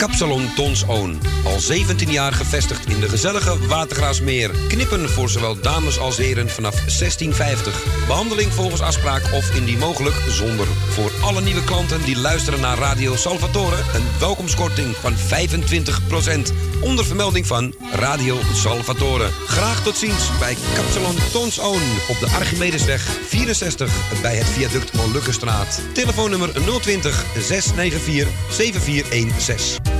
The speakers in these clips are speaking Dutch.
Kapsalon Tons. Al 17 jaar gevestigd in de gezellige Watergraasmeer. Knippen voor zowel dames als heren vanaf 1650. Behandeling volgens afspraak of indien mogelijk zonder. Voor alle nieuwe klanten die luisteren naar Radio Salvatore... een welkomstkorting van 25%. Onder vermelding van Radio Salvatore. Graag tot ziens bij Kapsalon Tons Oon. Op de Archimedesweg 64 bij het viaduct Molukkenstraat. Telefoonnummer 020 694 7416.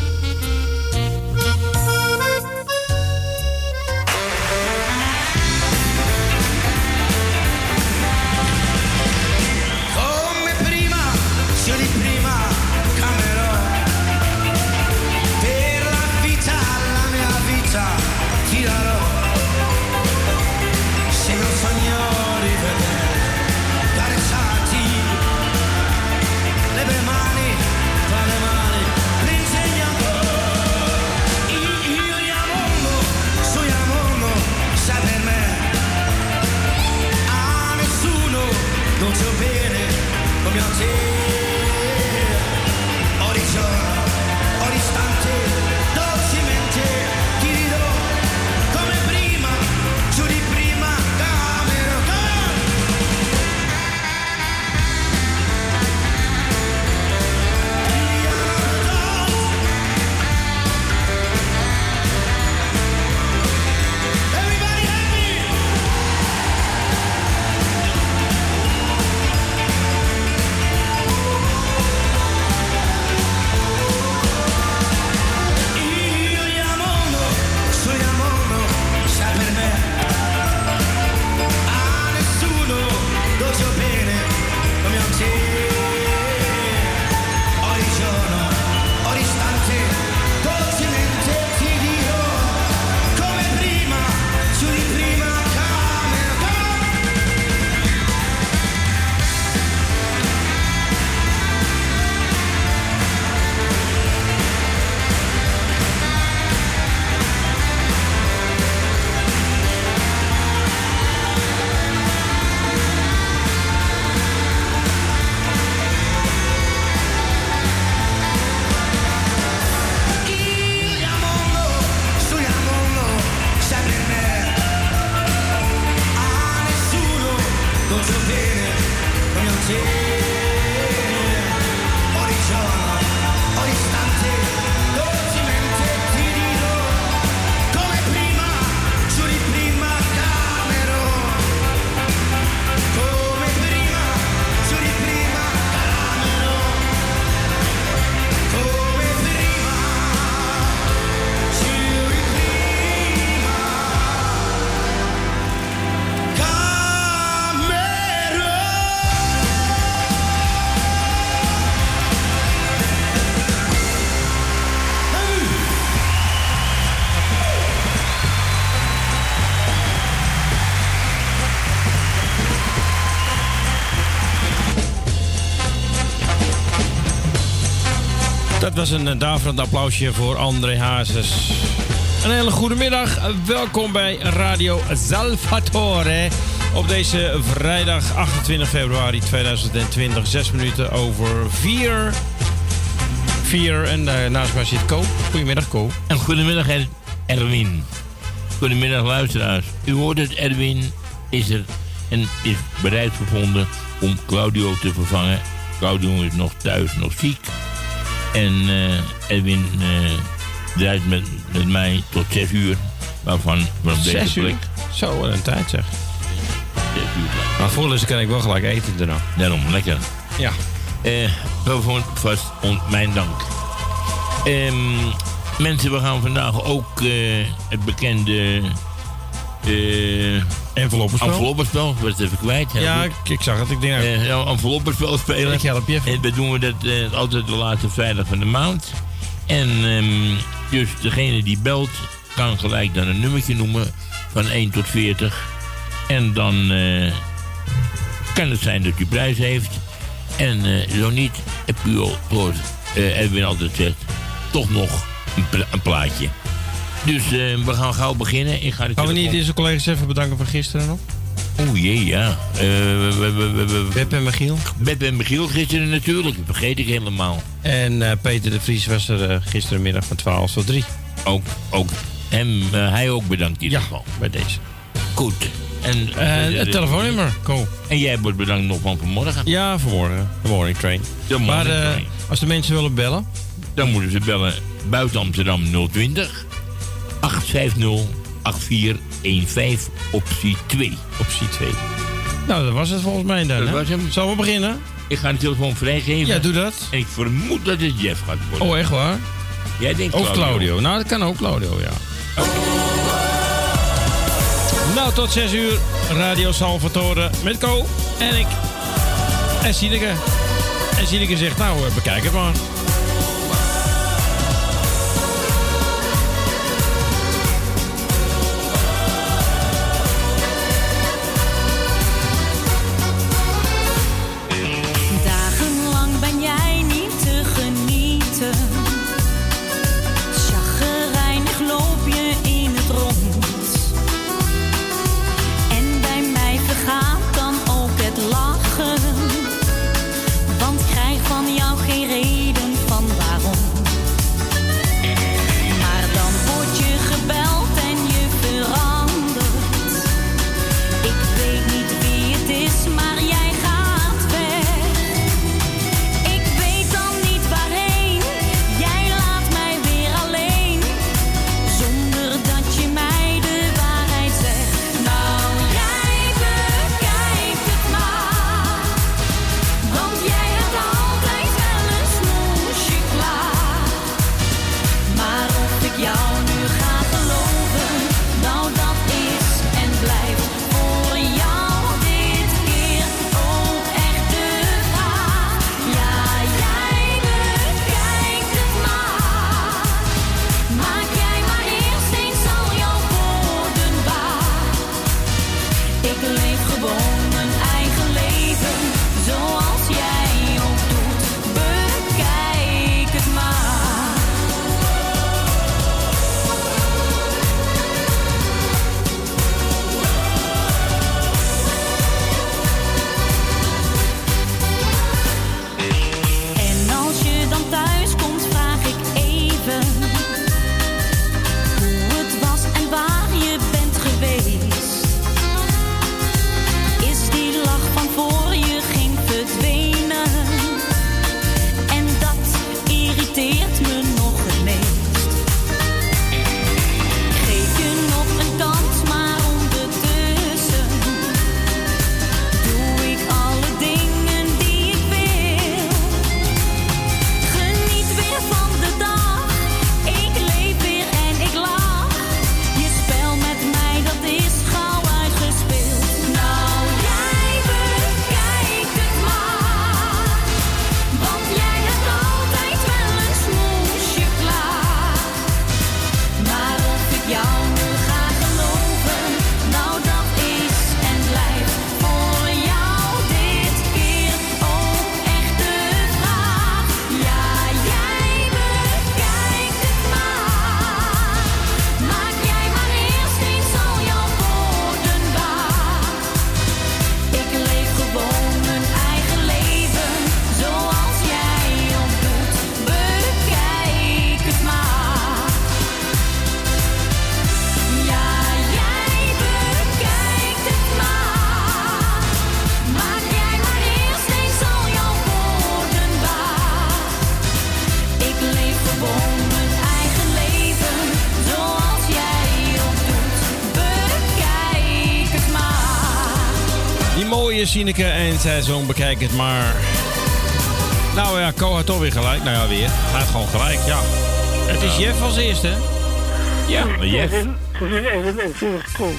Yeah. Was een eh, daverend applausje voor André Hazes. Een hele goede middag. Welkom bij Radio Salvatore. Op deze vrijdag 28 februari 2020. Zes minuten over vier. Vier en uh, naast mij zit Ko. Goedemiddag Ko. En goedemiddag Er- Erwin. Goedemiddag luisteraars. U hoort het, Erwin is er en is bereid gevonden om Claudio te vervangen. Claudio is nog thuis, nog ziek. En eh, Erwin eh, draait met, met mij tot zes uur. Waarvan op deze Zes uur? Zo, wat een tijd zeg. Zes uur lang. Maar voorlezen kan ik wel gelijk eten daarna. Daarom, lekker. Ja. Eh, waarvoor vast on mijn dank. Ehm, mensen, we gaan vandaag ook eh, het bekende eh Enveloppenspel. enveloppenspel, was het even kwijt. Ja, ik, ik zag het. Ik denk, Eh, ja, enveloppenspel spelen. ik help je even. En we doen dat eh, altijd de laatste vrijdag van de maand. En ehm, dus degene die belt kan gelijk dan een nummertje noemen van 1 tot 40. En dan kan het zijn dat u prijs heeft. En zo niet, heb u al, zoals eh, Edwin altijd zegt, toch nog een, pla- een plaatje. Dus eh, we gaan gauw beginnen. Ik ga de Gaan we niet deze collega's even bedanken van gisteren nog? Oeh jee, ja. Eh, Beb en Michiel. Beb en Michiel gisteren natuurlijk. Dat vergeet ik helemaal. En eh, Peter de Vries was er gisterenmiddag van 12 tot 3. Ook, ook hem, hij ook bedankt in ieder Ja, geval. bij deze. Goed. En, het telefoonnummer. Cool. En jij wordt bedankt nog van vanmorgen. Ja, vanmorgen. De morning train. De Maar morning train. als de mensen willen bellen. Dan moeten ze bellen buiten Amsterdam 020 850 8415 optie 2. Optie 2. Nou, dat was het volgens mij dan. Dat hè? was hem. Zullen we beginnen? Ik ga de telefoon vrijgeven. Ja, doe dat. En ik vermoed dat het Jeff gaat worden. Oh, echt waar? Jij denkt Of Claudio. Nou, dat kan ook Claudio, ja. Nou, tot 6 uur. Radio Salvatore met Co en ik. En Sineke. En Sineke zegt, nou, eh, bekijk het maar. Sineke en zij zong Bekijk het maar. Nou ja, Co had toch weer gelijk. Nou ja, weer. Hij had gewoon gelijk, ja. Het is Jeff als eerste. Ja, Jeff. Ko.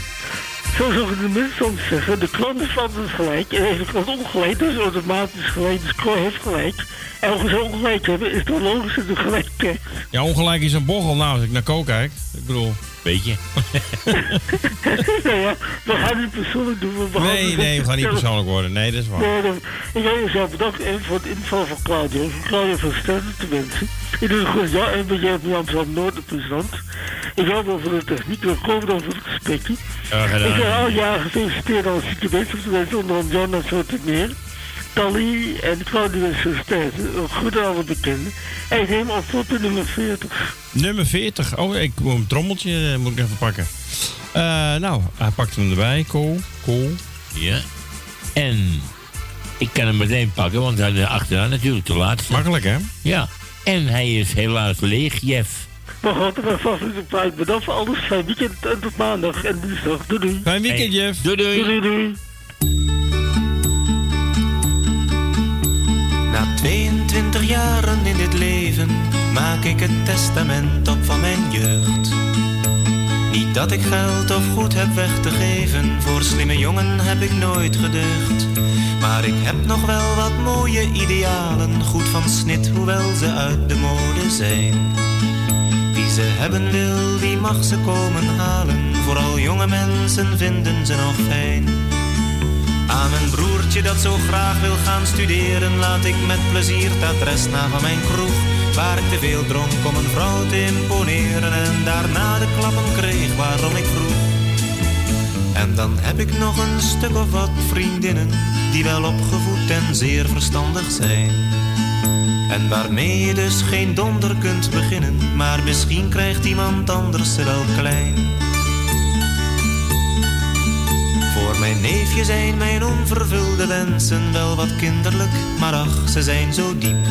Zo zullen de mensen soms zeggen, de klant is altijd gelijk en heeft de klant ongelijk, dus automatisch gelijk, dus Ko heeft gelijk. En als ze ongelijk hebben, is het dan logisch dat ze gelijk. Ja, ongelijk is een bochel. Nou, als ik naar Co kijk. Ik bedoel... Weet je? ja, we gaan niet persoonlijk doen. We Nee, nee, we gaan niet persoonlijk worden. Nee, dat is waar. Nee, ik wil jezelf bedankt even voor het inval van Claudio. Claudio van Sterren te wensen. Ik doe het goed, ja, en ben jij van Amsterdam Noord op. Ik wil wel voor de techniek, we komen dan voor het gesprekje. Ja, Ik gedaan. wil al jaren gefeliciteerd als zieke mensen onder andere Jan en zo te meer. Tally en Claudio en Sterren, een goede alle bekenden. En ik neem op tot de nummer 40. Nummer 40. Oh, ik moet een trommeltje eh, moet ik even pakken. Eh, nou, hij pakt hem erbij. Cool, cool. Ja. En ik kan hem meteen pakken, want hij is achteraan natuurlijk de laatste. Makkelijk, hè? Ja. En hij is helaas leeg, Jeff. Maar goed, mijn favoriete plaat. Bedankt voor alles. Fijn weekend en tot maandag en dinsdag. Doei doei. Fijn weekend, Jeff. Doei doei. Doei 22 jaren in dit leven maak ik het testament op van mijn jeugd. Niet dat ik geld of goed heb weg te geven, voor slimme jongen heb ik nooit geducht. Maar ik heb nog wel wat mooie idealen, goed van snit, hoewel ze uit de mode zijn. Wie ze hebben wil, die mag ze komen halen, vooral jonge mensen vinden ze nog fijn. Aan mijn broertje dat zo graag wil gaan studeren, laat ik met plezier het adres na van mijn kroeg. Waar ik te veel dronk om een vrouw te imponeren en daarna de klappen kreeg waarom ik vroeg. En dan heb ik nog een stuk of wat vriendinnen die wel opgevoed en zeer verstandig zijn. En waarmee je dus geen donder kunt beginnen, maar misschien krijgt iemand anders ze wel klein. Mijn neefje zijn mijn onvervulde wensen wel wat kinderlijk, maar ach, ze zijn zo diep.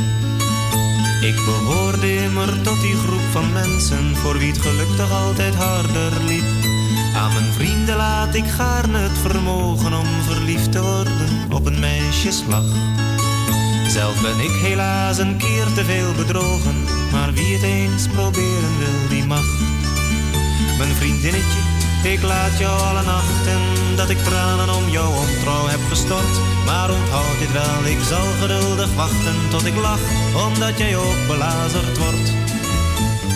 Ik behoorde immer tot die groep van mensen voor wie het geluk toch altijd harder liep. Aan mijn vrienden laat ik gaarne het vermogen om verliefd te worden op een meisjeslag. Zelf ben ik helaas een keer te veel bedrogen, maar wie het eens proberen wil, die mag. Mijn vriendinnetje, ik laat jou alle nachten dat ik tranen om jouw ontrouw heb gestort. Maar onthoud dit wel, ik zal geduldig wachten tot ik lach, omdat jij ook belazerd wordt.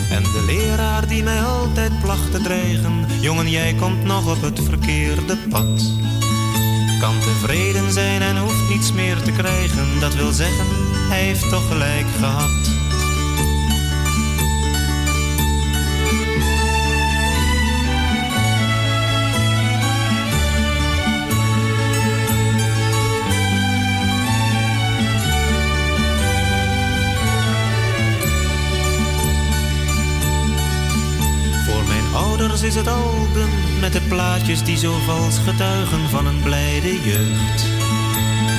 En de leraar die mij altijd placht te dreigen, jongen jij komt nog op het verkeerde pad. Kan tevreden zijn en hoeft niets meer te krijgen, dat wil zeggen, hij heeft toch gelijk gehad. Mijn ouders is het album met de plaatjes die zo vals getuigen van een blijde jeugd.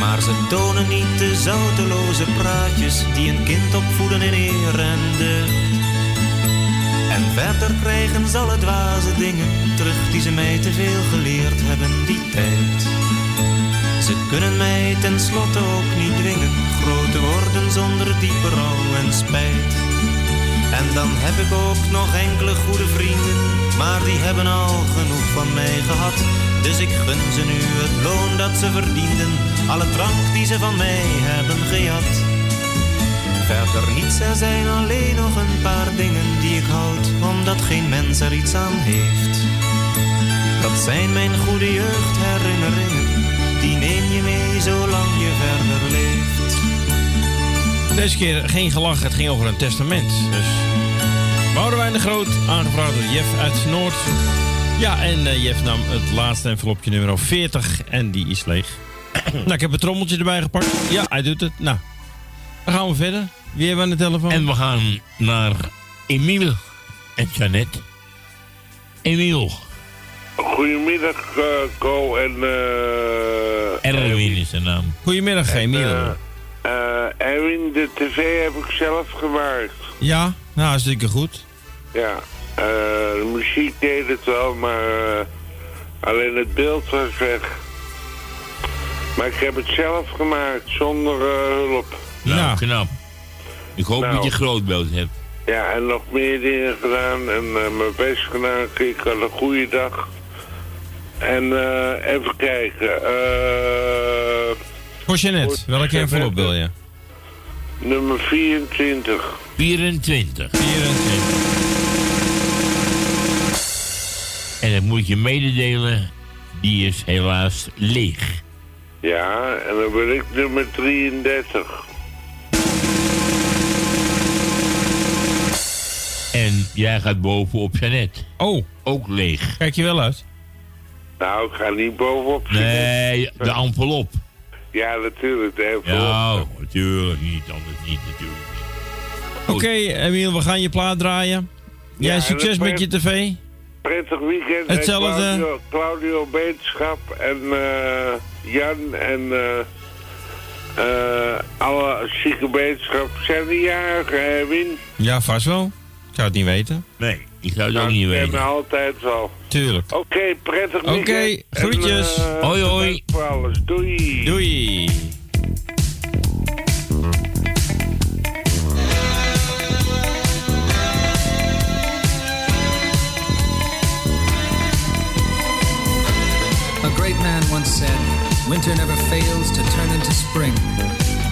Maar ze tonen niet de zouteloze praatjes die een kind opvoeden in eer en deugd. En verder krijgen ze alle dwaze dingen terug die ze mij te veel geleerd hebben die tijd. Ze kunnen mij tenslotte ook niet dwingen groot te worden zonder diepe rouw en spijt. En dan heb ik ook nog enkele goede vrienden, maar die hebben al genoeg van mij gehad. Dus ik gun ze nu het loon dat ze verdienden, alle drank die ze van mij hebben gejat. Verder niets, er zijn alleen nog een paar dingen die ik houd, omdat geen mens er iets aan heeft. Dat zijn mijn goede jeugdherinneringen, die neem je mee zolang je verder leeft. Deze keer geen gelach, het ging over een testament. Dus Boudewijn de Groot, aangevraagd door Jeff uit Noord. Ja, en eh, Jeff nam het laatste envelopje nummer 40 en die is leeg. nou, ik heb een trommeltje erbij gepakt. Ja, hij doet het. Nou, dan gaan we verder. Wie hebben we aan de telefoon? En we gaan naar Emiel en Janet. Emiel, Goedemiddag, eh Co en... eh Erwin is zijn naam. Goedemiddag, Emiel. Eh, Erwin, de tv heb ik zelf gemaakt. ja, nou, hartstikke goed. Ja, eh, de muziek deed het wel, maar eh, alleen het beeld was weg. Maar ik heb het zelf gemaakt, zonder hulp. Nou, Nou. knap. Ik hoop Nou. dat je grootbeeld hebt. Ja, en nog meer dingen gedaan en mijn best gedaan. Ik had een goede dag. En eh, even kijken. eh Voor Jeannette, welke envelop wil je? nummer 24. 24. 24. En dat moet je mededelen. Die is helaas leeg. Ja, en dan wil ik nummer 33. En jij gaat boven op Jeannette. Oh, Ook leeg. kijk je wel uit. Nou, ik ga niet bovenop zitten. Nee, de envelop. Ja, natuurlijk, envelop. Ja, natuurlijk niet. Anders niet, natuurlijk niet. Oké, Emiel, we gaan je plaat draaien. Jij Ja, succes met je tv. Prettig weekend. Hetzelfde. En Claudio, Claudio Beterschap en eh, Jan en eh, eh, alle zieke beterschap. Zijn die jarig, hè, Win? Ja, vast wel. Ik zou het niet weten. Nee, ik zou het ook niet ik ben weten. altijd wel. Tuurlijk. Oké, prettig Oké. En, groetjes. eh, Hoi, hoi. bedankt voor alles. Doei. Doei. A great man once said, Winter never fails to turn into spring.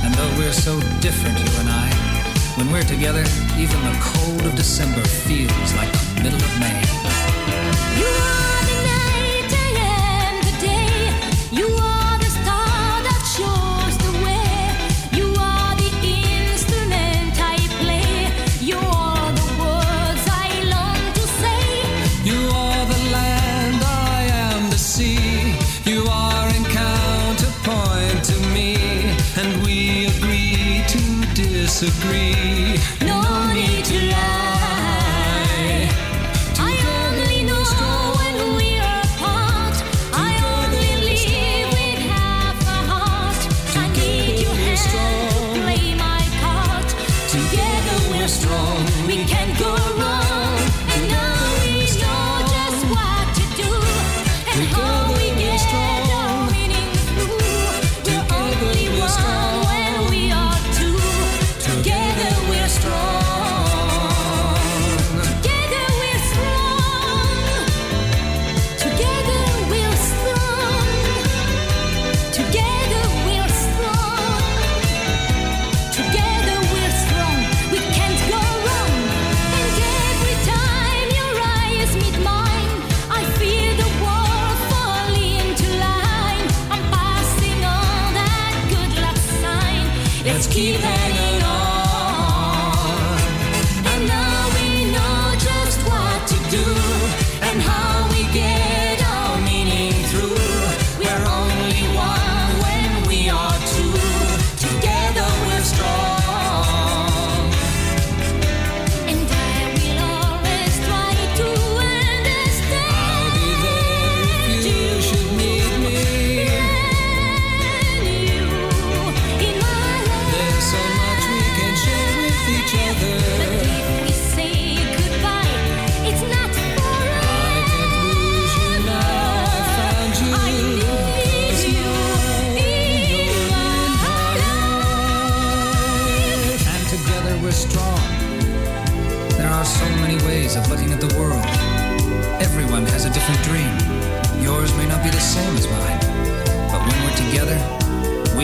And though we're so different, you and I, when we're together, even the cold of December feels like the middle of May. You are the night, and the day. You are the star that shows the way. You are the endless unending play. You are the words I long to say. You are the land i am the day. You are the keep hanging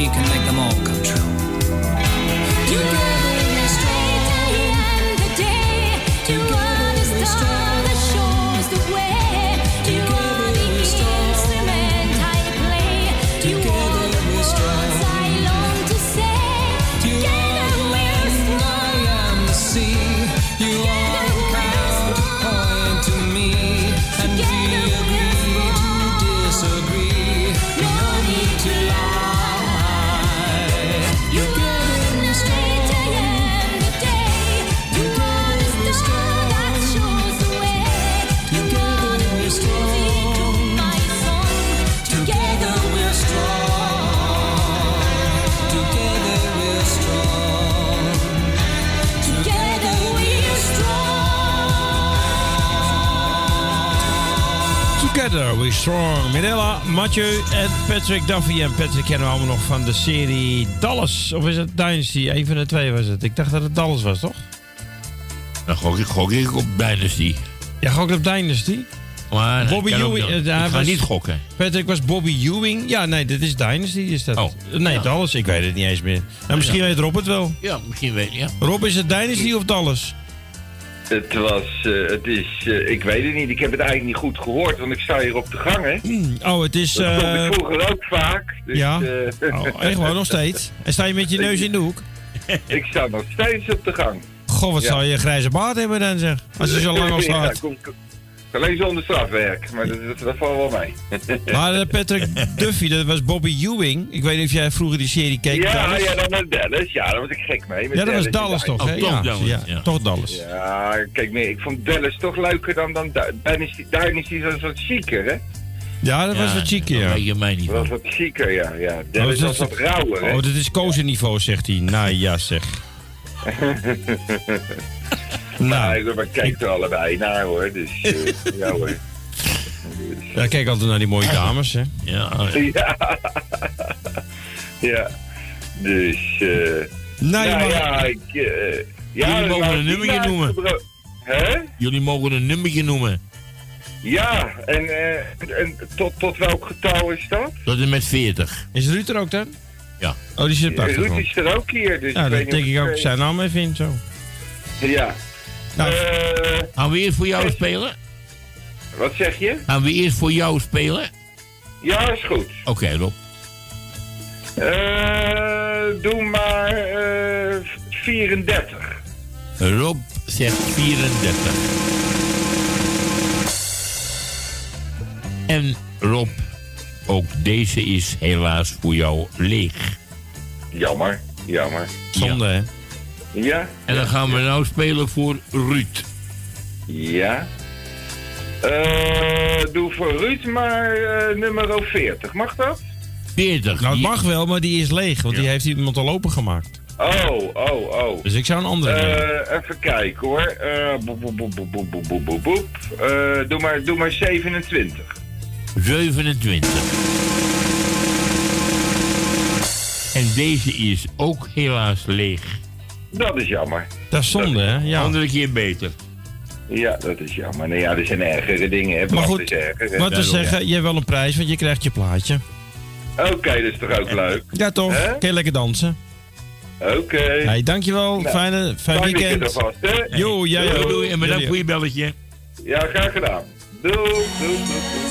we can make them all Strong. Mirella, Mathieu en Patrick Duffy. En Patrick kennen we allemaal nog van de serie Dallas. Of is het Dynasty? Een van de twee was het. Ik dacht dat het Dallas was, toch? Dan gok ik, gok ik op Dynasty. Ja, gokt op Dynasty. Maar Bobby ik Ewing, ik ga was- niet gokken. Patrick was Bobby Ewing. Ja, nee, dit is Dynasty. Is dat. Oh, nee, ja. Dallas. Ik weet het niet eens meer. Nou, misschien ja. weet Rob het wel. Ja, misschien weet je. Ja. Rob, is het Dynasty of Dallas? Het was, eh, het is, eh, ik weet het niet. Ik heb het eigenlijk niet goed gehoord, want ik sta hier op de gang, hè. Oh, het is... Dat stond eh, ik vroeger ook vaak. Dus, ja. Oh, echt gewoon nog steeds. En sta je met je neus in de hoek? ik sta nog steeds op de gang. Goh, wat Ja. zou je grijze baard hebben dan, zeg. Als je zo lang al Ja, staat. kom, kom. Alleen zonder strafwerk, maar dat, dat, dat valt wel mee. Maar eh, Patrick Duffy, dat was Bobby Ewing. Ik weet niet of jij vroeger die serie keek. ja, Dallas. ja, dan met Dallas. Ja, daar was ik gek mee. met Ja, dat was Dallas toch, hè? Oh, toch ja, Dallas, ja, ja. toch Dallas. Ja, kijk, nee, ik vond Dallas toch leuker dan, dan Da- Dynasty. Dynasty is wat chiquer, hè? Ja, dat was wat chiquer, ja. Dat je mij niet Dat was wat chiquer, ja. ja. Dallas dat was is- wat rauwer, hè? Oh, dit is kozenniveau, zegt hij. Nou ja, zeg. Nou, ik maar kijk er allebei naar, hoor. Dus, eh, ja, hoor. ja, kijk altijd naar die mooie dames, hè. Ja, Ja. ja. Dus, eh... Nou, nou mag- ja, ik... eh ja, Jullie mogen een nummertje noemen. Hè? jullie mogen een nummertje noemen. Ja, en, eh, en tot, tot welk getal is dat? Tot en met 40. Is Ruud er ook dan? Ja. Oh, die zit de Ruud is er ook hier, dus Ja, dat denk ik ook zijn naam even in, zo. Ja. Nou, Eh, Gaan we eerst voor jou spelen? wat zeg je? Gaan we eerst voor jou spelen? Ja, is goed. Oké, Rob. Eh, doe maar eh 34. Rob zegt 34. En Rob, ook deze is helaas voor jou leeg. Jammer, jammer. zonde, hè. Ja. En dan gaan we nou spelen voor Ruud. Ja. Eh, doe voor Ruud maar eh, nummer 40. Mag dat? 40. Nou, het mag wel, maar die is leeg. Want die heeft iemand al open gemaakt. Oh, oh, oh. Dus ik zou een andere uh, Even kijken hoor. Boep, boep, boep, doe, maar, doe maar 27. 27. En deze is ook helaas leeg. Dat is jammer. Dat is zonde, hè? Ja. Andere keer beter. Ja, dat is jammer. Nou ja, er zijn ergere dingen. Hè. Maar goed, wat we daarom, zeggen, je hebt wel een prijs, want je krijgt je plaatje. Oké, dat is toch ook leuk? Ja, toch? Hè? Kun je lekker dansen? Oké. Hey, dankjewel. Nou, Fijne, fijn weekend hè? Jo, jij Doei, ook. doei en bedankt voor je belletje. Ja, graag gedaan. Doei, doei, doei. doei.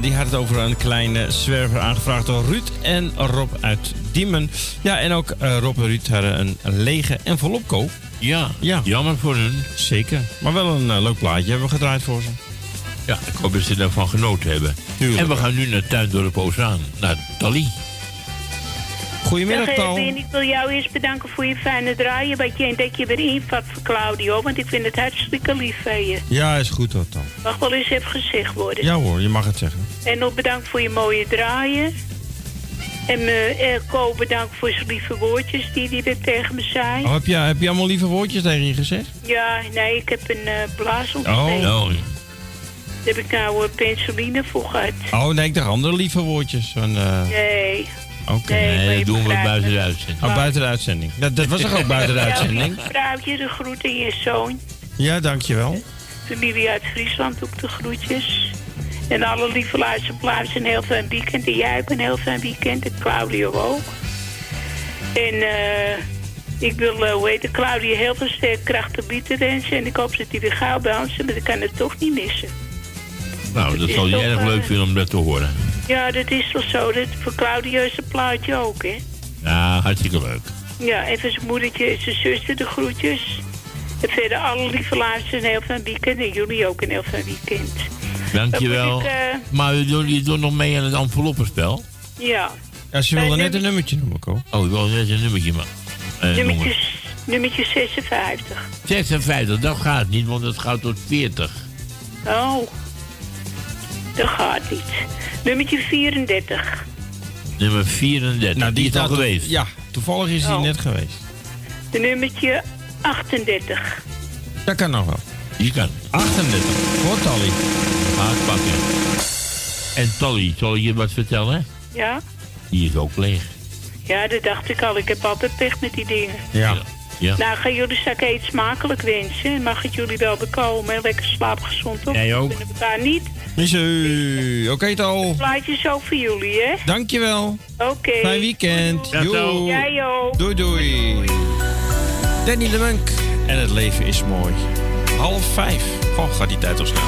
Die had het over een kleine zwerver aangevraagd door Ruud en Rob uit Diemen. Ja, en ook eh, Rob en Ruud hadden een lege envelop koop. Ja, Ja. jammer voor hun. Zeker. Maar wel een eh, leuk plaatje hebben we gedraaid voor ze. Ja, ik hoop dat ze daarvan genoten hebben. Tuurlijk. En we gaan nu naar Tuindorp Ozaan, naar Tally. Goedemiddag, Dag Tal. Ik wil jou eerst bedanken voor je fijne draaien. Wat je dat je weer invat voor Claudio. Want ik vind het hartstikke lief van je. Ja, is goed hoor, Tal. Mag wel eens even gezegd worden. Ja hoor, je mag het zeggen. En nog bedankt voor je mooie draaien. En uh, Ko bedankt voor zijn lieve woordjes die hij weer tegen me zei. Oh, heb, je, heb je allemaal lieve woordjes tegen je gezegd? Ja, nee, ik heb een uh, Oh, blaasontsteking. Oh, Daar heb ik nou uh, penicilline voor gehad. oh nee, ik dacht andere lieve woordjes. Van, eh, Nee. Oké. Nee, dat doen we buiten de uitzending. Oh, buiten de uitzending. Dat, dat was toch ook buiten de uitzending? Jouw vrouwtje, de groeten en je zoon. Ja, dankjewel. Familie uit Friesland ook de groetjes. En alle lieve luisterplaatsen een heel fijn weekend. En jij ook een heel fijn weekend. En Claudio ook. En eh ik wil, uh, hoe heet het, Claudio heel veel sterke krachten bieden wensen. En ik hoop dat hij weer gauw bij ons is, maar ik kan het toch niet missen. Nou, dat zal je erg eh, leuk vinden om dat te horen. Ja, dat is wel zo. Dat, voor Claudio is het plaatje ook, hè. Ja, hartstikke leuk. Ja, even zijn moedertje en zijn zuster de groetjes. En verder alle lieve luisteren een heel fijn weekend. En jullie ook een heel fijn weekend. Dankjewel. Ik, eh, Maar je doet nog mee aan het enveloppenspel. Ja. Ja, ze wilde Bij net een nummertje noemen, Ko. Oh, ik wil net een nummertje maar. eh. Nummertje, nummertje 56. 56, dat gaat niet, want het gaat tot 40. Oh. Dat gaat niet. Nummertje 34. Nummer 34, Nou, die is al geweest. Ja, toevallig is die Oh. net geweest. De nummertje 38. Dat kan nog wel. Die kan. 38. Voor Tally. Ga het pakken. En Tolly, zal ik je wat vertellen? Ja? Die is ook leeg. Ja, dat dacht ik al. Ik heb altijd pech met die dingen. Ja. Ja. Nou, gaan jullie straks iets smakelijk wensen. Mag het jullie wel bekomen. En lekker slaapgezond op. Jij ook. We elkaar niet. Is u. Oké, Tal. Plaatjes ook voor jullie, hè? Dankjewel. Oké. Fijn weekend. Dag, Tal. Joe. Jij ook. Doei, doei. Danny de Munk. En het leven is mooi. Half vijf. Goh, gaat die tijd al snel.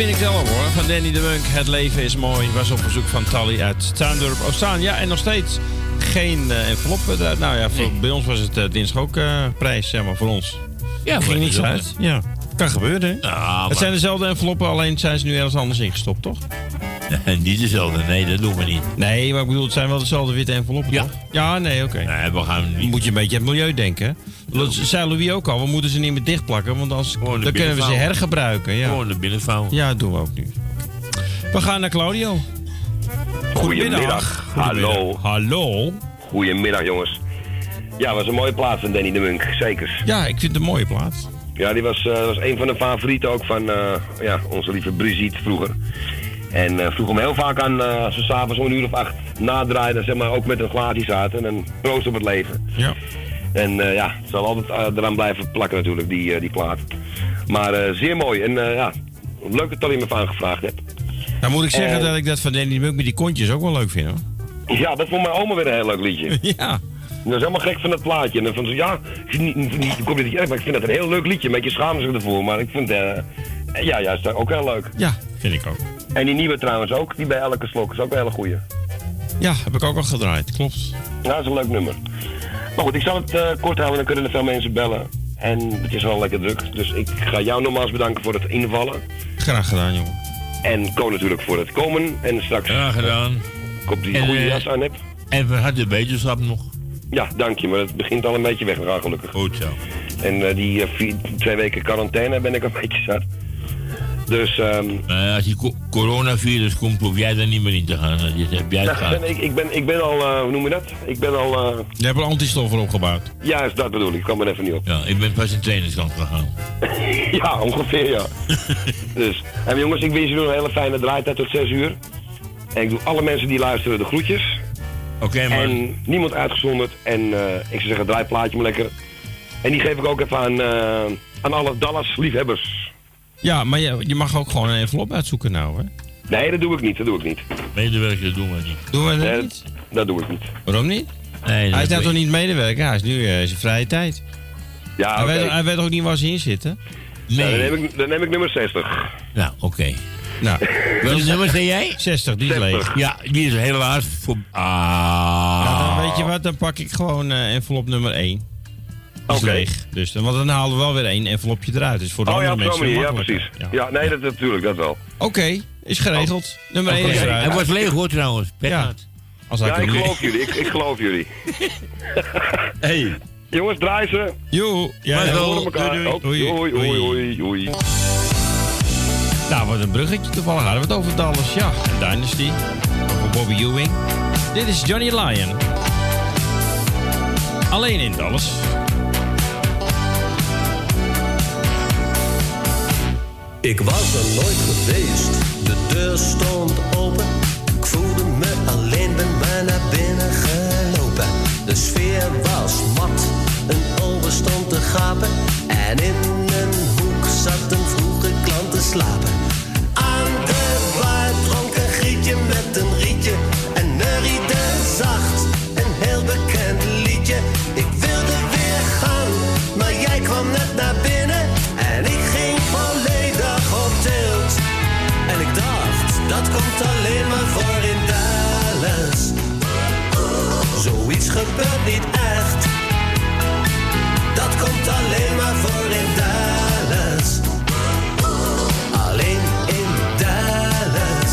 Vind ik zelf hoor. Van Danny de Munk. Het leven is mooi. Was op verzoek van Tally uit Tuindorp Oostzaan. Ja, en nog steeds geen eh, envelop. eruit. Nou ja, voor, bij ons was het eh, dinsdag ook eh, prijs, zeg maar, voor ons. Ja, er ging niets ook, uit. Ja, kan gebeuren. Ja, het zijn dezelfde enveloppen, alleen zijn ze nu ergens anders ingestopt, toch? niet dezelfde, nee, dat doen we niet. Nee, maar ik bedoel, het zijn wel dezelfde witte enveloppen, Ja. toch? Ja, nee, oké. Nee, we gaan niet. Moet je een beetje aan het milieu denken. Dat zei Louis ook al, we moeten ze niet meer dichtplakken, want als, dan kunnen we ze hergebruiken. Ja. Gewoon de binnenvouw. Ja, dat doen we ook nu. We gaan naar Claudio. Goedemiddag. Hallo. Hallo. Goedemiddag, jongens. Ja, was een mooie plaats van Danny de Munk, zeker. Ja, ik vind het een mooie plaats. Ja, die was, eh, was een van de favorieten ook van eh, ja, onze lieve Brigitte vroeger. En eh, vroeg hem heel vaak aan eh, als we s'avonds om een uur of acht nadraaiden, zeg maar, ook met een glaasje zaten. En proost op het leven. Ja. En eh, ja, het zal altijd eh, eraan blijven plakken natuurlijk, die, eh, die plaat. Maar zeer mooi. En ja, leuk dat je me van aangevraagd hebt. Nou moet ik zeggen En- dat ik dat van Danny Munk met die kontjes ook wel leuk vind hoor. Ja, dat vond mijn oma weer een heel leuk liedje. ja. Dat is helemaal gek van dat plaatje. En dan van zo, ja, niet, niet, ik kom niet erg, maar ik vind dat een heel leuk liedje. Een beetje schamen zich ervoor, maar ik vind eh ja, juist ook heel leuk. Ja, vind ik ook. En die nieuwe trouwens ook, die bij elke slok is ook een hele goeie. Ja, heb ik ook al gedraaid, klopt. Ja, dat is een leuk nummer. Maar goed, ik zal het eh, kort houden, dan kunnen er veel mensen bellen. En het is wel lekker druk, dus ik ga jou nogmaals bedanken voor het invallen. Graag gedaan, jongen. En Ko natuurlijk voor het komen. En straks... Graag gedaan. Ik hoop dat je En, een goede eh, jas aan hebt. En van harte wetenschap nog. Ja, dank je, maar het begint al een beetje weg te gaan gelukkig. Goed zo. En eh, die vier- twee weken quarantaine ben ik een beetje zat. Dus ehm Eh, als die co- coronavirus komt, hoef jij daar niet meer in te gaan. Is- jij het nou, ben ik, ik, ben, ik ben al, eh, hoe noem je dat? Ik ben al, eh Je hebt een antistof erop gebouwd. juist dat bedoel ik, ik kwam er even niet op. Ja, ik ben pas in trainingskamp gegaan. ja, ongeveer ja. dus, en jongens, ik wens jullie een hele fijne draaitijd tot 6 uur. En ik doe alle mensen die luisteren de groetjes. Oké, man. En niemand uitgezonderd. En eh, ik zou zeggen, draai het plaatje maar lekker. En die geef ik ook even aan, eh, aan alle Dallas liefhebbers. Ja, maar je, je mag ook gewoon een envelop uitzoeken nou, hè? Nee, dat doe ik niet, dat doe ik niet. Medewerker doen we niet. Doen we dat Nee, niet? Dat doe ik niet. Waarom niet? Nee, Hij is nou toch niet medewerker? Hij is nu eh, zijn vrije tijd. Ja, hij, weet, hij weet ook niet waar ze in zitten? Nou, dan, neem ik, dan neem ik nummer 60. Nou, oké. Nou, Welk nummer zei jij? 60, die is 60. leeg. Ja, die is helaas voor... Ah. Nou, dan weet je wat, dan pak ik gewoon eh, envelop nummer 1. Oké. leeg. Dus, dan- want dan halen we wel weer één envelopje eruit. Dus voor de Oh ja, andere zo'n mensen manier, ja precies. Ja, nee, dat natuurlijk, dat wel. Oké, is geregeld. Nummer 1 Oké. is eruit. Hij was leeg hoor trouwens. Pet Ja. Als hij Ja, ik geloof jullie, ik, ik geloof jullie. Hey. Jongens, draai ze. Joe. Ja, ja. Zo- elkaar. doei, doei. Ook. Oei, oei, oei, oei. Nou, wat een bruggetje toevallig. Hadden we het over Dallas. Ja, Dynasty. Over Bobby Ewing. Dit is Johnny Lyon. Alleen in Dallas. Ik was er nooit geweest, de deur stond open. Ik voelde me alleen, ben maar naar binnen gelopen. De sfeer was mat, een ogen stond te gapen. En in een hoek zat een vroege klant te slapen. Aan de bar dronk een grietje met een rietje. En neuriede zacht, een heel bekend liedje. Ik wilde weer gaan, maar jij kwam net naar binnen. Gebeurt niet echt. Dat komt alleen maar voor in Dallas. Alleen in Dallas.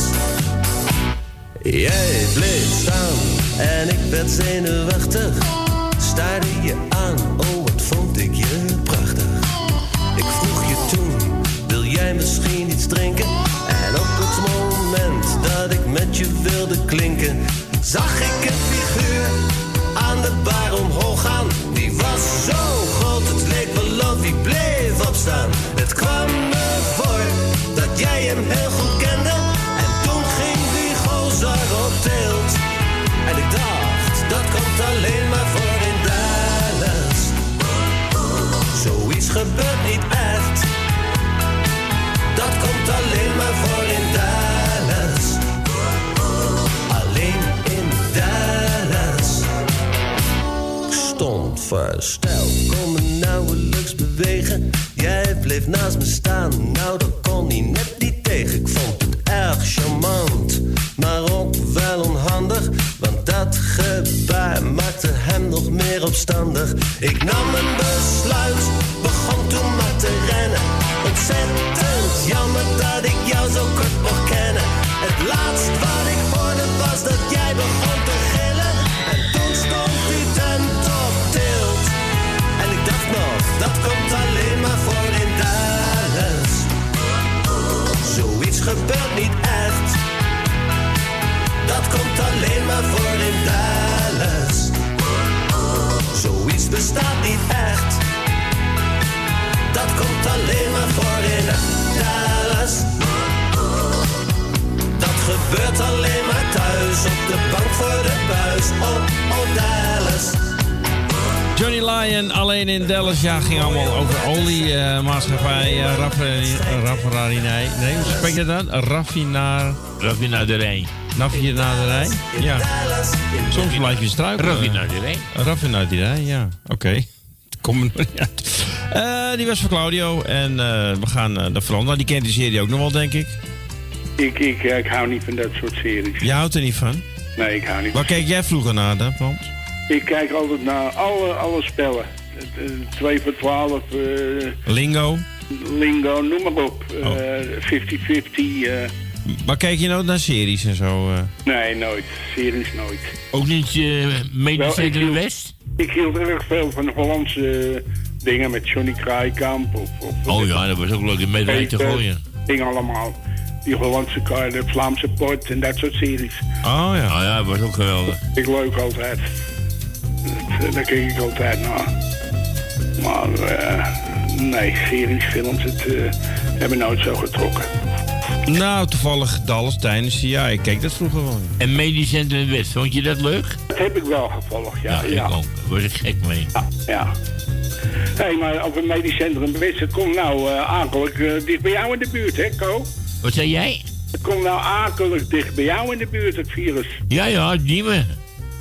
Jij bleef staan en ik werd zenuwachtig. Staarde je aan, versteld, kon me nauwelijks bewegen. Jij bleef naast me staan, alleen in Dallas. Ja, ging allemaal over oliemaatschappij. Uh, raffinaderij. Nee, hoe spreek je dat? Raffinaar... Raffinaderij. Raffinaderij? Ja. Soms blijf je struikelen. Raffinaderij. Raffinaderij, ja. Oké. Kom er nog niet uit. Eh, die was voor Claudio. En eh, we gaan uh, de Veranda. Die kent die serie ook nog wel, denk ik. Ik, ik, ik hou niet van dat soort series. Je houdt er niet van? Nee, ik hou niet Waar keek jij vroeger naar, dan, Frans? Ik kijk altijd naar alle, alle spellen. 2 voor 12. eh, Lingo? Lingo, noem maar op. Eh, 50-50. eh, Maar kijk je nou naar series en zo? eh? nee, nooit. Series nooit. Ook niet uh, Medisch ik Centrum hield- West? Ik hield erg veel van Hollandse eh, dingen met Johnny Kraaikamp. Of, of Oh ja, dat was ook leuk om met mij te gooien. Dingen allemaal. Die Hollandse kaart, de Vlaamse port en dat soort series. Oh ja. Oh ja, dat was ook geweldig. Ik leuk altijd. Dat, eh, daar kijk ik altijd naar. Maar eh, nee, series, films, het eh, hebben nooit zo getrokken. Nou, toevallig Dallas tijdens ja, ik keek dat vroeger wel. En Medisch Centrum West, vond je dat leuk? Dat heb ik wel gevolgd, ja. Ja, ja. ik ook. Daar was ik gek mee. Ja. Hé, hey, maar over het medisch centrum West, het komt nou eh akelig dicht bij jou in de buurt, hè, Ko? Wat zei jij? Het komt nou akelig dicht bij jou in de buurt, het virus. Ja, ja, Diemen.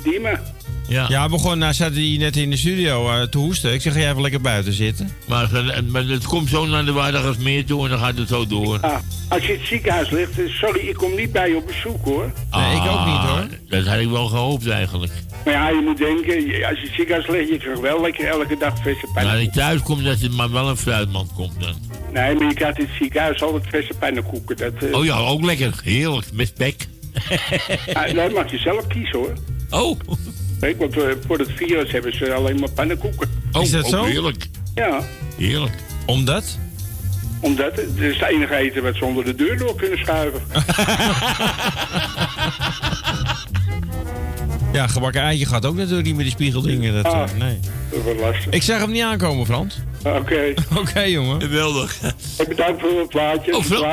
Diemen. Ja. Ja, begon, nou zat hij net in de studio eh, te hoesten. Ik zeg, ga jij even lekker buiten zitten? Maar, eh, maar het komt zo naar de Waardagarsmeer toe en dan gaat het zo door. Ah, als je in het ziekenhuis ligt, eh, sorry, ik kom niet bij je op bezoek, hoor. Nee, ik ook niet, hoor. Ah, Dat had ik wel gehoopt eigenlijk. Maar ja, je moet denken, als je in het ziekenhuis ligt, je krijgt wel lekker elke dag verse Nou, pannenkoeken. als ik thuis kom, dat het maar wel een fruitmand komt dan. Nee, maar je krijgt in het ziekenhuis altijd verse pannenkoeken. Dat, Oh ja, ook lekker. Heerlijk, met ah, dat mag je zelf kiezen, hoor. Oh. Kijk, want eh, voor het virus hebben ze alleen maar pannenkoeken. Oh, Is dat ook zo? heerlijk. Ja, Heerlijk. Omdat? omdat het is het enige eten wat ze onder de deur door kunnen schuiven. Ja, gebakken eitje gaat ook natuurlijk niet met die spiegeldingen. Dat, eh, Ah. nee. Dat wordt lastig. Ik zag hem niet aankomen, Frans. Oké. Oké, jongen. Geweldig. Hey, Bedankt voor het plaatje. Oh, veel-.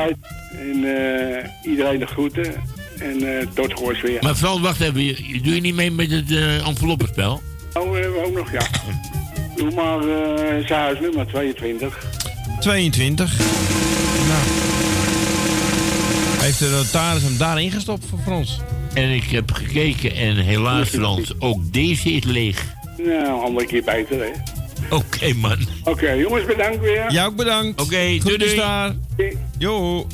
En eh, iedereen de groeten. En eh, tot weer. Maar Frans, wacht even. Je- Doe je niet mee met het eh enveloppenspel? Oh, eh, ook nog, ja. Doe maar eh zijn huisnummer 22. 22. Nou. Heeft de notaris hem daarin gestopt voor Frans? En ik heb gekeken en helaas Frans, ook deze is leeg. Nou, andere keer beter, hè. Oké man. Oké, jongens, bedankt weer. Jij ook bedankt. Oké, doei Goed doei. daar. Jo.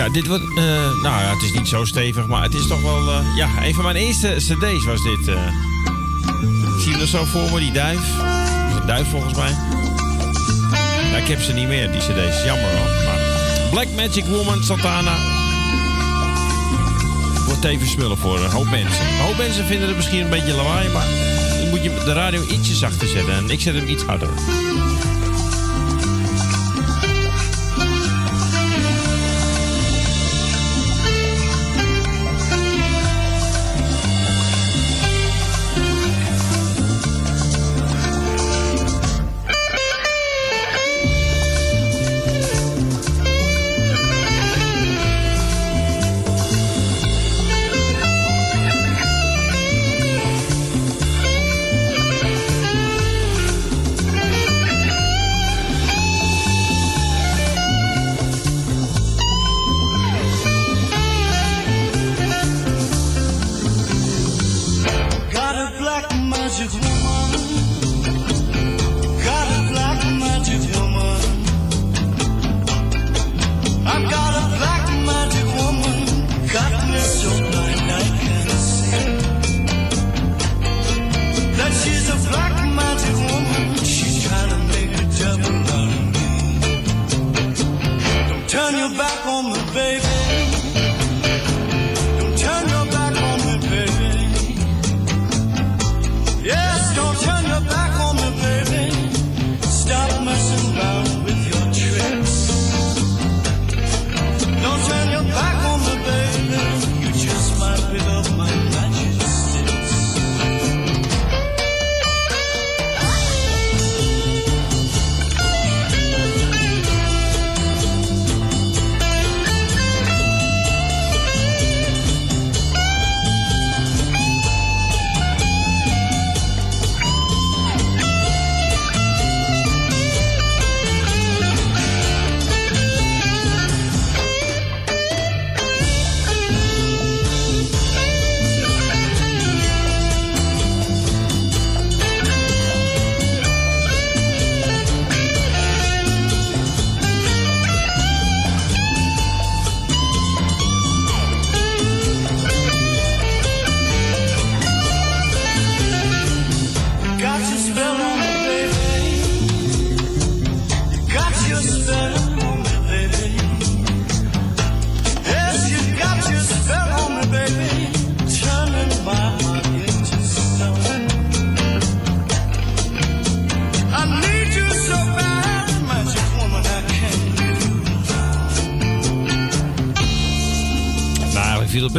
Ja, dit wordt... eh, nou ja, het is niet zo stevig, maar het is toch wel... eh, ja, een van mijn eerste cd's was dit. zie hem er zo voor me, die duif. Een duif volgens mij. Ja, ik heb ze niet meer, die cd's. Jammer hoor. Maar Black Magic Woman, Santana. Wordt even smullen voor een hoop mensen. Een hoop mensen vinden het misschien een beetje lawaai, maar... Dan moet je de radio ietsje zachter zetten. En ik zet hem iets harder.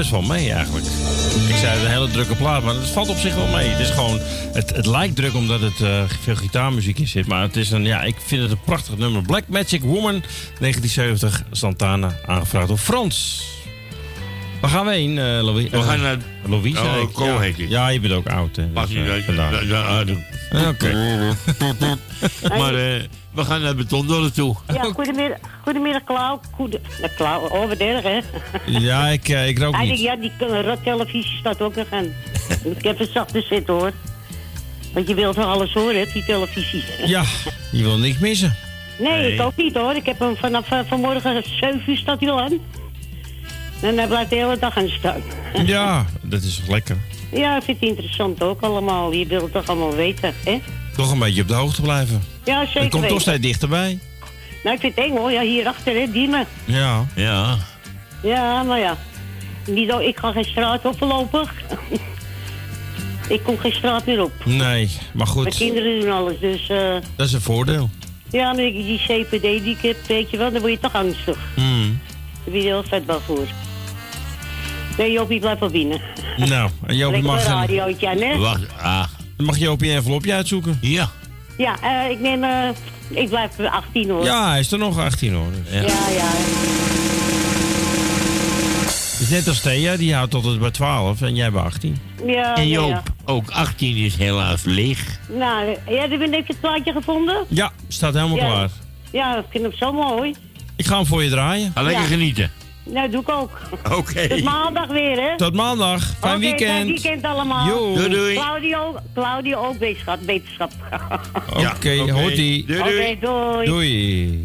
Best wel mee eigenlijk. Ik zei het een hele drukke plaat, maar het valt op zich wel mee. Het is gewoon, het, het lijkt druk omdat het eh, veel gitaarmuziek in zit. Maar het is een, ja, ik vind het een prachtig nummer. Black Magic Woman, 1970, Santana, aangevraagd door Frans. Waar gaan we heen, Louis? We gaan Eh, naar- Louise. Oh, ja. Ja, je bent ook oud. Hè, Pas dus. Ja, ah, Oké. maar eh, we gaan naar Betondorre toe. Ja, goedemiddag, goedemiddag Klauw. Goede, Klauw, oh wat erg hè. Ja, ik, eh, ik rook Eigenlijk, niet. ja, die rottelevisie staat ook nog aan. ik heb het zachter zitten hoor. Want je wilt toch alles horen, hè, die televisie. Ja, je wil niks missen. Nee, Nee. ik ook niet hoor. Ik heb hem vanaf uh, vanmorgen 7 uur staat hij al aan. En hij blijft de hele dag aan staan. Ja, dat is toch lekker. Ja, ik vind het interessant ook allemaal. Je wilt het toch allemaal weten, hè? Toch een beetje op de hoogte blijven. Ja, zeker Het komt toch steeds dichterbij. Nou, ik vind het eng hoor. Ja, hierachter, hè, Diemen. Ja. Ja. Ja, maar ja. Niet, zo- ik ga geen straat op voorlopig. ik kom geen straat meer op. Nee, maar Mijn goed. kinderen doen alles, dus... eh, Dat is een voordeel. ja, maar die CPD die ik heb, weet je wel, dan word je toch angstig. Hmm. Daar ben je heel vet wel voor. Nee, Jopie, blijf wel binnen. Nou, en Jopie mag, een een, radiootje aan, hè? Wacht, ah. dan mag Jopie een envelopje uitzoeken. Ja. Ja, eh, ik neem... eh, ik blijf 18 hoor. Ja, hij is er nog 18 hoor. Dus. Ja, ja. Is net als Thea, die houdt tot het bij 12 en jij bij 18. Ja, En ja, Joop, ja. ook 18 is helaas leeg. Nou, ja, heb je het plaatje gevonden? Ja, staat helemaal Ja. klaar. Ja, ik vind hem zo mooi. Ik ga hem voor je draaien. Ga lekker Ja. genieten. Nou, doe ik ook. Oké. Tot maandag weer, hè? Tot maandag. Fijn weekend. Fijn weekend allemaal. Jo. Doei, doei. Claudio, Claudio ook wetenschap. wetenschap. Oké, oké. hoort ie. Doei, Oké, doei. Doei.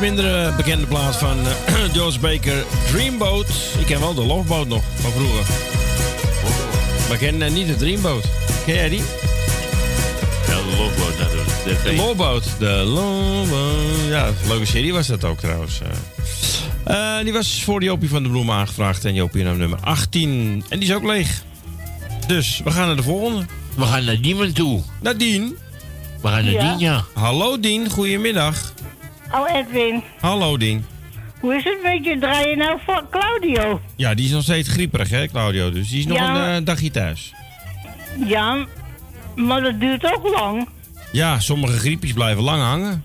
Minder eh, bekende plaat van eh, George Baker, Dreamboat. Ik ken wel de Loveboat nog van vroeger. Maar ik ken eh, niet de Dreamboat. Ken jij die? Ja, de Loveboat natuurlijk. De, De. De Lowboat. Ja, leuke serie was dat ook trouwens. die was voor Jopie van de Bloem aangevraagd. En Jopie nam nummer 18. En die is ook leeg. Dus we gaan naar de volgende. We gaan naar Diemen toe. Naar Dien. We gaan naar Ja. Dien, ja. Hallo Dien, goedemiddag. Oh, Edwin. Hallo Dien. Hoe is het met je? Draai je nou voor Claudio? Ja, die is nog steeds grieperig, hè, Claudio? Dus die is nog Ja. een eh, dagje thuis. Ja, maar dat duurt ook lang. Ja, sommige griepjes blijven lang hangen.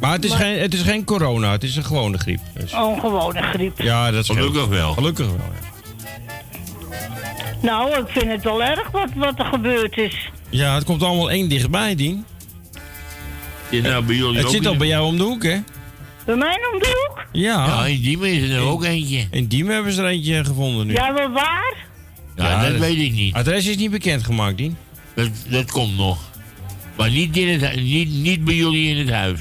Maar het is, Maar- Geen, het is geen corona, het is een gewone griep. Dus. Oh, een gewone griep. Ja, dat is Gelukkig wel. Gelukkig wel, ja. Nou, ik vind het wel erg wat, wat er gebeurd is. Ja, het komt allemaal één dichtbij, Dien. Ja, nou, bij jullie Het ook zit al bij jou om de hoek, hè? Bij mij om de hoek? Ja. Ja, in Diemen is er ook eentje. In Diemen hebben ze er eentje gevonden nu. Ja, maar waar? Ja, dat weet ik niet. Adres is niet bekendgemaakt, Dien. Dat, dat komt nog. Maar niet, in het, hu- niet, niet bij jullie in het huis.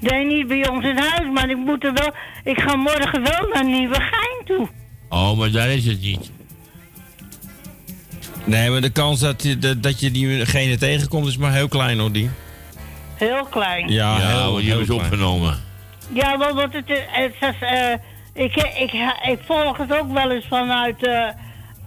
Nee, niet bij ons in huis, maar ik moet er wel... Ik ga morgen wel naar Nieuwegein toe. Oh, maar daar is het niet. Nee, maar de kans dat je, dat, dat je diegene tegenkomt is maar heel klein, hoor, Dien. Heel klein. Ja, Ja, heel, want die heel hebben ze klein. opgenomen. Ja, wel, want het, is- het is... eh, ik, ik, ik volg het ook wel eens vanuit eh,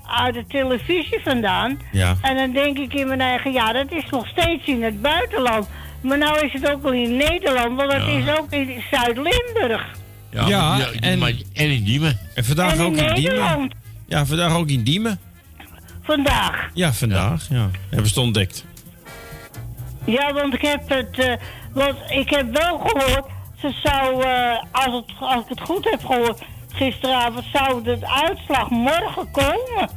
uit de televisie vandaan. Ja. En dan denk ik in mijn eigen... Ja, dat is nog steeds in het buitenland. Maar nou is het ook wel in Nederland, want het Ja. is ook in Zuid-Limburg. Ja, Ja, maar- en- maar- en in Diemen. En vandaag En in ook in Diemen. Nederland. Ja, vandaag ook in Diemen. Vandaag. Ja, vandaag, ja. Hebben ze het ontdekt. Ja, want ik heb het... eh, want ik heb wel gehoord... Ze zou, eh, als, het, als ik het goed heb gehoord... Gisteravond zou de uitslag morgen komen.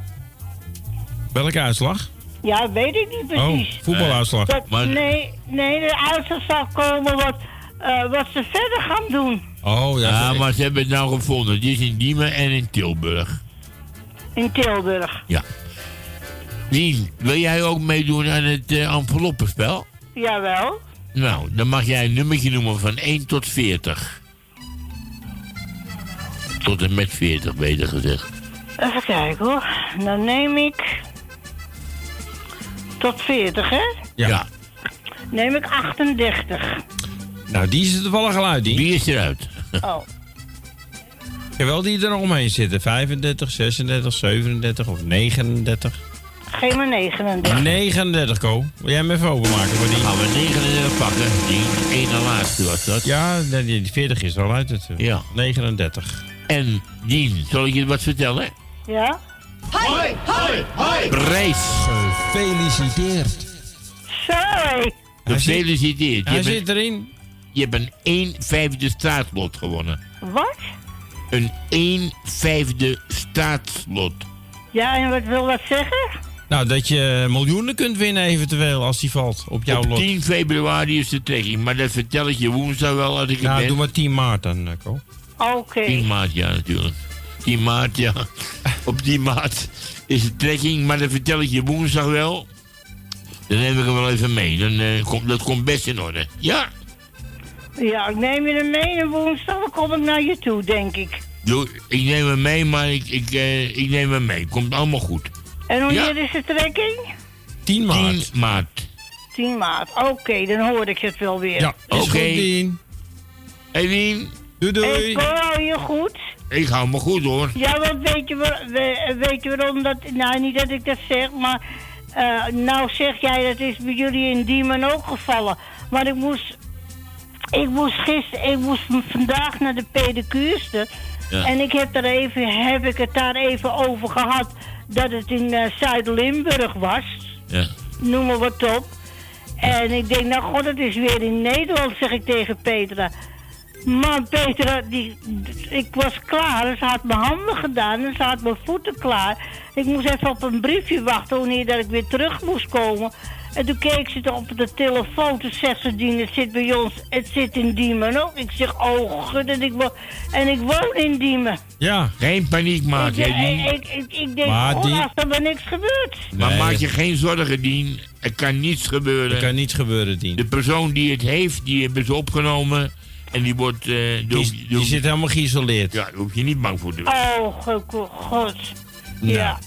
Welke uitslag? Ja, weet ik niet precies. Oh, voetbaluitslag. Dat- Maar- nee, nee, de uitslag zal komen wat, eh, wat ze verder gaan doen. Oh, ja. Ja, maar ze hebben het nou gevonden. Het is in Diemen en in Tilburg. In Tilburg. Ja. Dien, wil jij ook meedoen aan het eh enveloppenspel? Jawel. Nou, dan mag jij een nummertje noemen van 1 tot 40. Tot en met 40, beter gezegd. Even kijken hoor. Dan neem ik... Tot 40, hè? Ja. Neem ik 38. Nou, die is er toevallig al uit, die. Wie is eruit? Oh. Jawel, die er nog omheen zitten. 35, 36, 37 of 39. Geef me 39. 39, Ko. Wil jij hem even openmaken voor die? Gaan we 39 pakken. Die ene laatste was dat. Ja, die die 40 is al uit natuurlijk. Ja. 39. En Dien, zal ik je wat vertellen? Ja? Hoi, hoi, hoi. Prijs. Gefeliciteerd. Sorry. Gefeliciteerd. Hij Je zit erin. je hebt een 1 vijfde staatslot gewonnen. Wat? Een 1 vijfde staatslot. Ja, en wat wil dat zeggen? Nou, dat je miljoenen kunt winnen eventueel als die valt op jouw Op lot. 10 februari is de trekking, maar dat vertel ik je woensdag wel als ik er Nou, ben. doe maar 10 maart dan, eh, Ko. Oké. 10 maart, ja, natuurlijk. 10 maart, ja. Op 10 maart is de trekking, maar dat vertel ik je woensdag wel. Dan neem ik hem wel even mee. Dan, eh, komt, dat komt best in orde. Ja, Ja, ik neem je er mee en woensdag dan kom ik naar je toe, denk ik. doe, ik neem hem mee, maar ik, ik, eh, ik neem hem mee. Komt allemaal goed. En wanneer Ja. is de trekking? 10 maart. 10 maart. 10 maart. Oké, dan hoor ik het wel weer. Ja, Oké. goed, Dien. Hey Wien, Doei, doei. Ik hou je goed. ik hou me goed hoor. Ja, want weet je, waar- weet je waarom dat... Nou, niet dat ik dat zeg, maar... eh, nou zeg jij, dat is bij jullie in Diemen ook gevallen. Maar ik moest... Ik moest gisteren... Ik moest vandaag naar de pedicuriste. Ja. En ik heb, er even, heb ik het daar even over gehad... dat het in eh, Zuid-Limburg was. Ja. Noem maar wat op. En ik denk, nou god, het is weer in Nederland, zeg ik tegen Petra. Maar Petra, die, ik was klaar. Ze had mijn handen gedaan en ze had mijn voeten klaar. Ik moest even op een briefje wachten wanneer dat ik weer terug moest komen. En toen keek ze op de telefoon. Toen zegt ze, Dien, het zit bij ons, het zit in Diemen ook. Ik zeg, oh, gut, en ik, wo- en ik woon in Diemen. Ja. Geen paniek maken, ik, Dien. ik, ik, ik, ik denk, Maar oh, die- als er maar niks gebeurt. Maar maak je geen zorgen, Dien. Er kan niets gebeuren. Er kan niets gebeuren, Dien. De persoon die het heeft, die hebben ze opgenomen. En die wordt... eh, Die, die zit helemaal geïsoleerd. Ja, daar hoef je niet bang voor te Oh, go- go- god. Ja. Nou,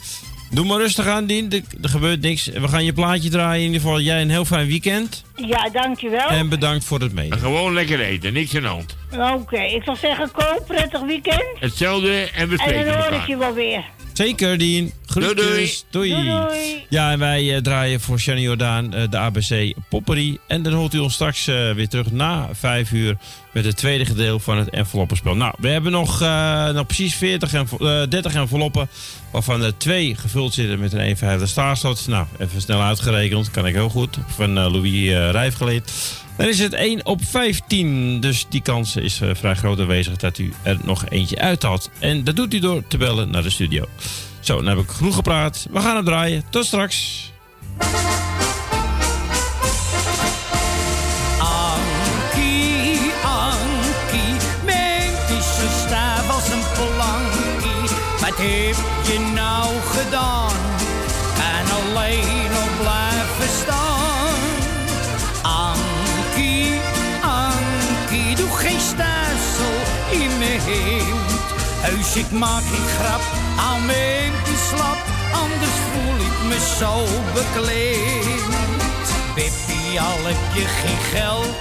Doe maar rustig aan, Dien. Er, gebeurt niks. We gaan je plaatje draaien. In ieder geval, jij een heel fijn weekend. Ja, dankjewel. En bedankt voor het mee. Gewoon lekker eten, niks aan de hand. Oké, ik zal zeggen, koop, prettig weekend. Hetzelfde en we En spreken dan hoor ik je wel weer. Zeker, Dien. Groetjes. Doei, Doei. Doei, doei. Ja, en wij eh, draaien voor Shani Jordaan eh, de ABC Poppery. En dan hoort u ons straks eh, weer terug na vijf uur met het tweede gedeelte van het enveloppenspel. Nou, we hebben nog, eh, nog precies 40 envel- eh, 30 enveloppen, waarvan er twee gevuld zitten met een 1,5 staarslot. Nou, even snel uitgerekend, kan ik heel goed, van Louis eh Rijf geleerd. Dan is het 1 op 15, dus die kans is eh, vrij groot aanwezig dat u er nog eentje uithaalt. En dat doet u door te bellen naar de studio. Zo, dan heb ik genoeg gepraat. We gaan hem draaien. Tot straks. Heb je nou gedaan? Heus, ik maak geen grap, aan mijn slap. Anders voel ik me zo bekleed. Bippie, al heb je geen geld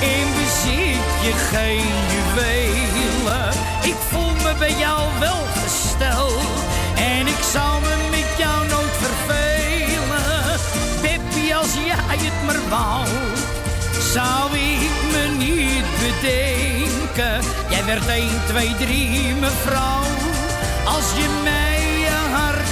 en bezit je geen juwelen. Ik voel me bij jou wel gesteld en ik zal me met jou nooit vervelen. Bippie, als jij het maar wou, zou ik me niet bedenken. Jij werd 1, 2, 3 mevrouw, als je mij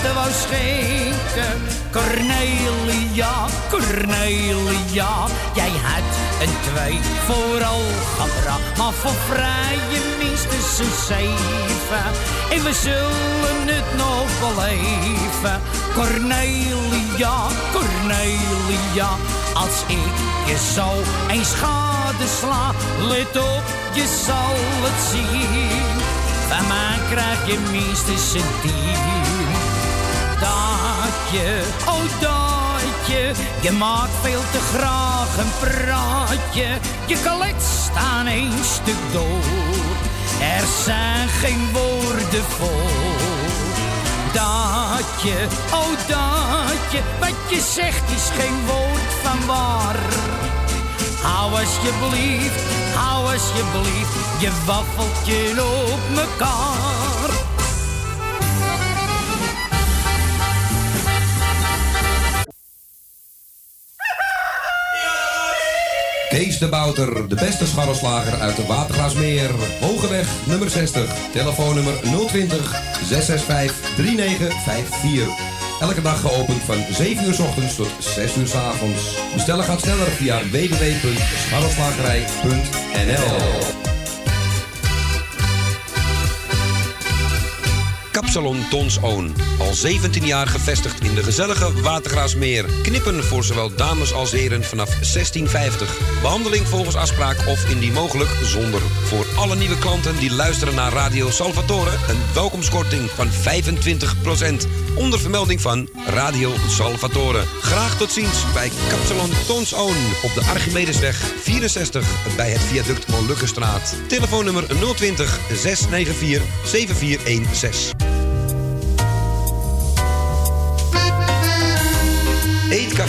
hart wou schenken. Cornelia, Cornelia, jij had een twee vooral gebracht. Maar voor vrije minstens een zeven. En we zullen het nog beleven. Cornelia, Cornelia, als ik je zo eens gadesla. Let op, je zal het zien. Van mij krijg je minstens een tien. Datje, oh datje, je maakt veel te graag een praatje. Je kalet staan één stuk door, er zijn geen woorden voor. Datje, oh datje, wat je zegt is geen woord van waar. Hou alsjeblieft, hou alsjeblieft, je waffeltje op mekaar. Kees de Bouter, de beste scharrelslager uit de Watergraasmeer. Hogeweg nummer 60, telefoonnummer 020 665 3954. Elke dag geopend van 7 uur s ochtends tot 6 uur s avonds. Bestellen gaat sneller via www.scharrelslagerij.nl Kapsalon Tons Oon. Al 17 jaar gevestigd in de gezellige Watergraasmeer. Knippen voor zowel dames als heren vanaf 1650. Behandeling volgens afspraak of indien mogelijk zonder. Voor alle nieuwe klanten die luisteren naar Radio Salvatore... een welkomstkorting van 25%. Onder vermelding van Radio Salvatore. Graag tot ziens bij Kapsalon Tons Oon. Op de Archimedesweg 64 bij het viaduct Molukkenstraat. Telefoonnummer 020 694 7416.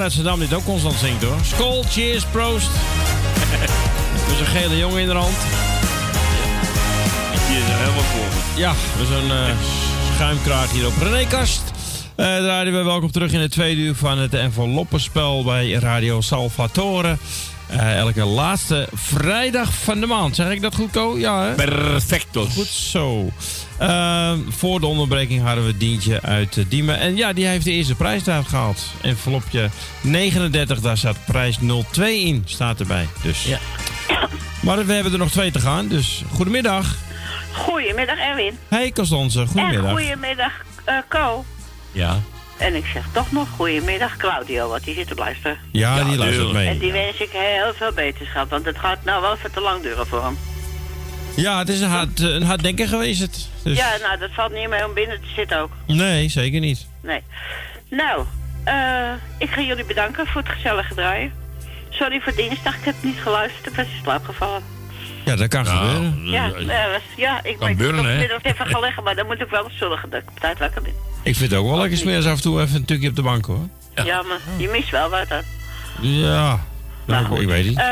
Uit Zandam dit ook constant zingt hoor. Skol, cheers, proost. Met zo'n gele jongen in de hand. Die is er helemaal voor. Ja, met zo'n eh, schuimkraart hier op René Kast. Eh draaien we welkom terug in het tweede uur van het enveloppenspel bij Radio Salvatore. Eh, elke laatste vrijdag van de maand. Zeg ik dat goed, Ko? Ja, hè? Perfecto. Goed zo. Eh, voor de onderbreking hadden we Dientje uit eh, Diemen. En ja, die heeft de eerste prijs daar gehaald. Envelopje 39, daar staat prijs 02 in. Staat erbij. Dus. Ja. Maar we hebben er nog twee te gaan. Dus goedemiddag. Goedemiddag Erwin. Hey Constance, goedemiddag. En goedemiddag eh Co. Ja. En ik zeg toch nog goedemiddag Claudio, want die zit te luisteren. Ja, die luistert mee. En die wens ik heel veel beterschap, want het gaat nou wel veel te lang duren voor hem. Ja, het is een hard, een hard denken geweest. Het. Dus, Ja, nou dat valt niet mee om binnen te zitten ook. Nee, zeker niet. Nee. Nou, eh, ik ga jullie bedanken voor het gezellige draaien. Sorry voor dinsdag, ik heb niet geluisterd, ik was in slaap gevallen. Ja, dat kan gebeuren. Ja, eh, was- ja ik Kan ben vanmiddag even gaan leggen, maar dan moet ik wel zorgen dat ik op tijd wakker ben. Ik vind het ook wel lekker smeren af en toe even een tukje op de bank hoor. Ja, maar je mist wel wat dan. Ja, nou, ik weet niet. Eh,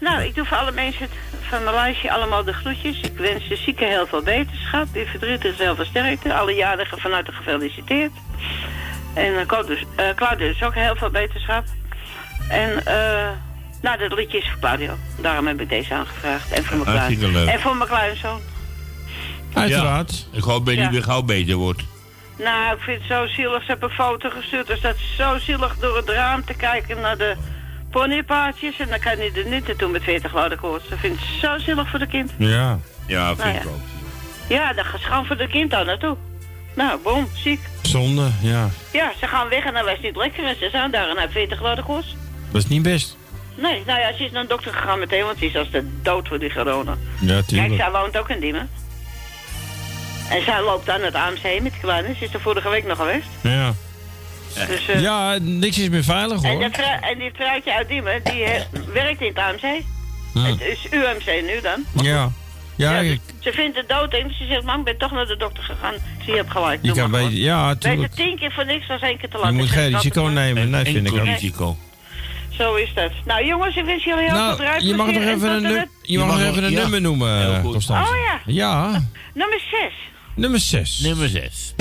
nou, ik doe voor alle mensen van mijn lijstje allemaal de groetjes. Ik wens de zieken heel veel beterschap. Die verdrietig heel veel sterkte. Alle jarigen van harte gefeliciteerd. En uh, Claudius, eh, Claudius ook heel veel beterschap. En eh, nou, dat liedje is voor Claudio. Daarom heb ik deze aangevraagd. En voor mijn, klein, Hartstikke leuk. en voor mijn kleinzoon. Uiteraard. Ik hoop dat hij Ja. weer gauw beter wordt. Nou, ik vind het zo zielig. Ze hebben een foto gestuurd. Er staat zo zielig door het raam te kijken naar de ponypaardjes. En dan kan hij er niet naartoe met 40 graden koorts. Dat vind ik zo zielig voor de kind. Ja. Ja, vind Nou ik ja. ook. Ja, dan gaat gewoon voor de kind daar naartoe. Nou, boom, ziek. Zonde, ja. Ja, ze gaan weg en dan was het niet lekker. En ze zijn daar en hij heeft 40 graden koorts. Dat is niet best. Nee, nou ja, ze is naar de dokter gegaan meteen, want ze is als de dood voor die corona. Ja, Kijk, tuurlijk. zij woont ook in Diemen. En zij loopt dan het AMC met de kleine. Ze is er vorige week nog geweest. Ja. Dus, eh, Ja, niks is meer veilig hoor. en die vrouwtje uit Diemen, die eh, werkt in het AMC. Hm. Het is UMC nu dan. Ja. Ja, Ja, ik- Ze vindt het dood en ze zegt, mam, ik ben toch naar de dokter gegaan. Zie je hebt gelijk. je kan bij, ja, Weet je, tuurlijk. tien keer voor niks als één keer te laat. Je Ik moet geen risico nemen, nee, vind ik risico. Zo is dat. Nou jongens, ik wens jullie heel veel Nou, druiplezier. je mag nog en even een, nu- je mag nog even een ja. nummer noemen. Constance. Oh ja. Ja, Nummer 6. nummer 6. Nummer 6.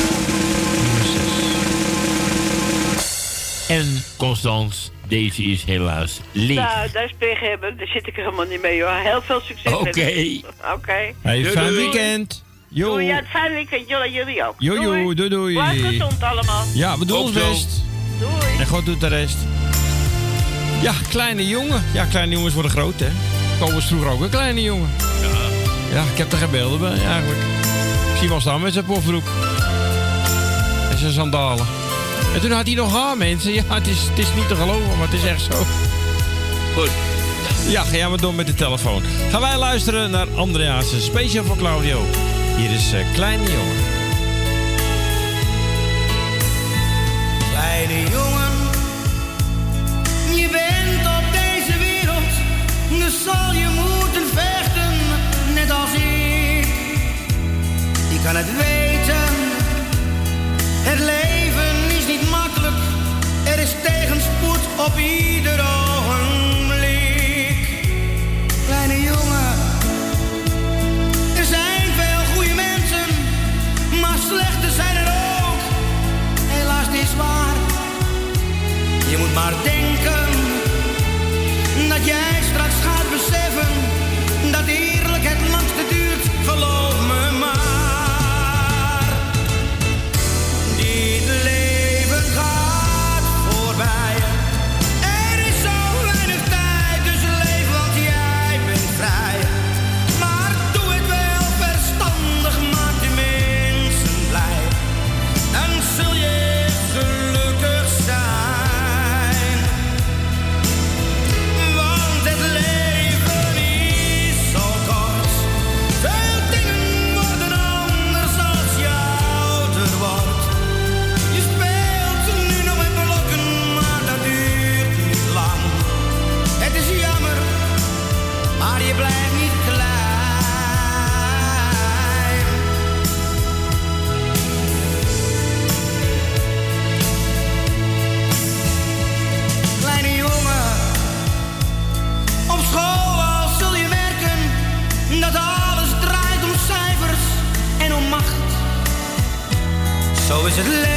En Constans, deze is helaas leeg. Nou, dat is pech hebben. Daar zit ik helemaal niet mee hoor. Heel veel succes Oké. het. Oké. Hey, Doei, fijn doei. weekend. Jo. Doei, ja, het fijn weekend. Jullie, jullie ook. Jo, jo, doei, doei. Blijf gezond allemaal. Ja, we doen Ook ons zo. best. Doei. En God doet de rest. Ja, kleine jongen. Ja, kleine jongens worden groot, hè. Was vroeger ook een kleine jongen. Ja. Ja, ik heb er geen beelden bij, eigenlijk. Ik zie hem al staan met zijn pofbroek. En zijn sandalen. En toen had hij nog haar, mensen. Ja, het is, het is niet te geloven, maar het is echt zo. Goed. Ja, ga jij maar door met de telefoon. Gaan wij luisteren naar Andreas, speciaal voor Claudio. Hier is eh, Kleine Jongen. Kleine jongen, je bent op deze wereld, dus zal je moeten vechten, net als ik. Je kan het weten, op ieder ogenblik. Kleine jongen, er zijn veel goede mensen, maar slechte zijn er ook. Helaas niet waar. Je moet maar denken dat jij straks het leven.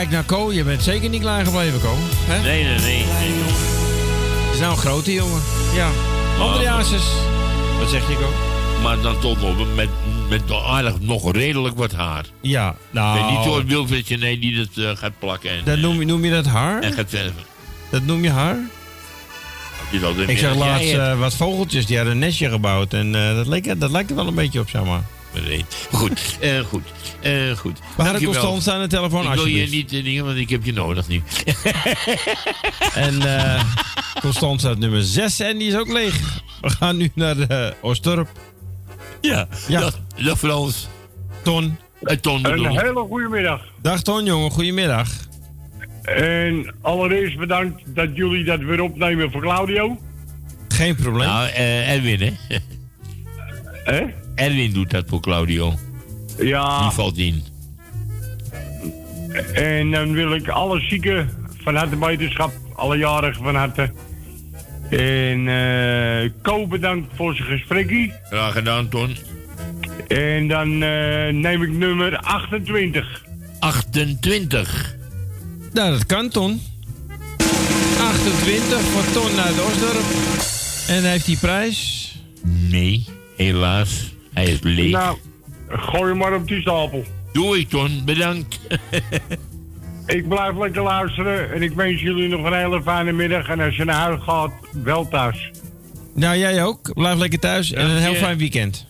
Nee, kijkt naar Ko. Je bent zeker niet klaar gebleven, Ko. Hè? Nee, nee, nee. nee. Het is nou een grote jongen. Ja. André Hazes. Wat zeg je, Ko? Maar dan toch nog met, met aardig nog redelijk wat haar. Ja, nou... Ben niet zo'n Wilfriedje, nee, die dat eh, gaat plakken. En, Dat noem, je- noem je dat haar? en gaat verven. Dat noem je haar? Ik zag laatst eh, wat vogeltjes, die hadden een nestje gebouwd. En eh, dat, leek, dat lijkt er wel een beetje op, zeg maar. Nee. Goed, eh, goed, eh, goed. We hadden. Constance aan de telefoon, Ik wil je niet eh, dingen, want ik heb je nodig nu. En eh Constance staat nummer 6 en die is ook leeg. We gaan nu naar de Oostorp. Ja, ja. Dag, dag Frans. Ton. Eh, ton Een ik. hele goede middag. Dag Ton, jongen. Goedemiddag. En allereerst bedankt dat jullie dat weer opnemen voor Claudio. Geen probleem. Nou, eh, Erwin, hè? Hè? Erwin doet dat voor Claudio. Ja. Die valt in. En dan wil ik alle zieken van harte wetenschap, alle jarigen van harte. En eh Ko bedankt voor zijn gesprekje. Graag gedaan, Ton. En dan eh, neem ik nummer 28. 28. Nou, dat kan Ton. 28 voor Ton naar de Oostorp. En heeft die prijs? Nee, helaas. Hij is leeg. Nou, gooi hem maar op die stapel. Doe ik, Ton. Bedankt. Ik blijf lekker luisteren en ik wens jullie nog een hele fijne middag. En als je naar huis gaat, wel thuis. Nou, jij ook. Blijf lekker thuis en een heel fijn weekend.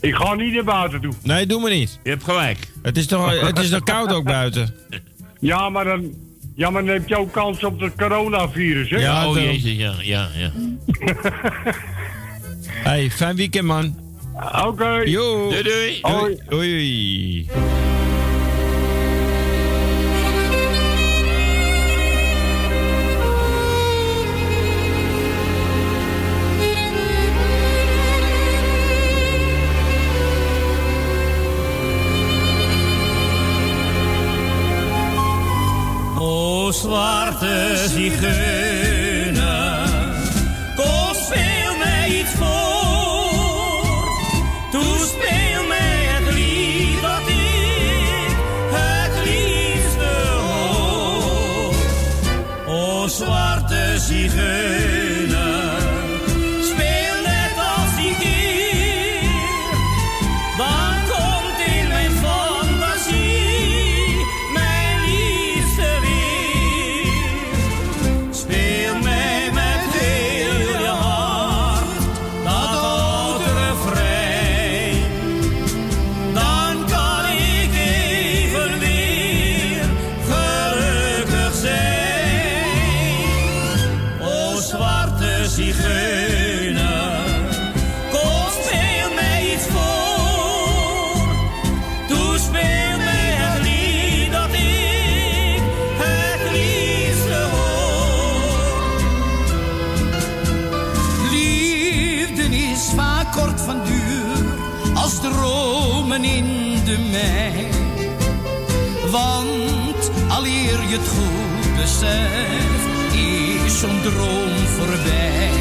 Ik ga niet naar buiten toe. Nee, doe maar niet. Je hebt gelijk. Het is toch, het is toch koud ook buiten? Ja, maar dan, ja, maar dan heb je ook kans op het coronavirus, hè? Ja, oh, jezus, ja, ja, ja. Hey, fijn weekend, man. Oké. Yo. Doei, doei. Hoi. Hoi. O zwarte zigeuner, is zo'n droom voorbij.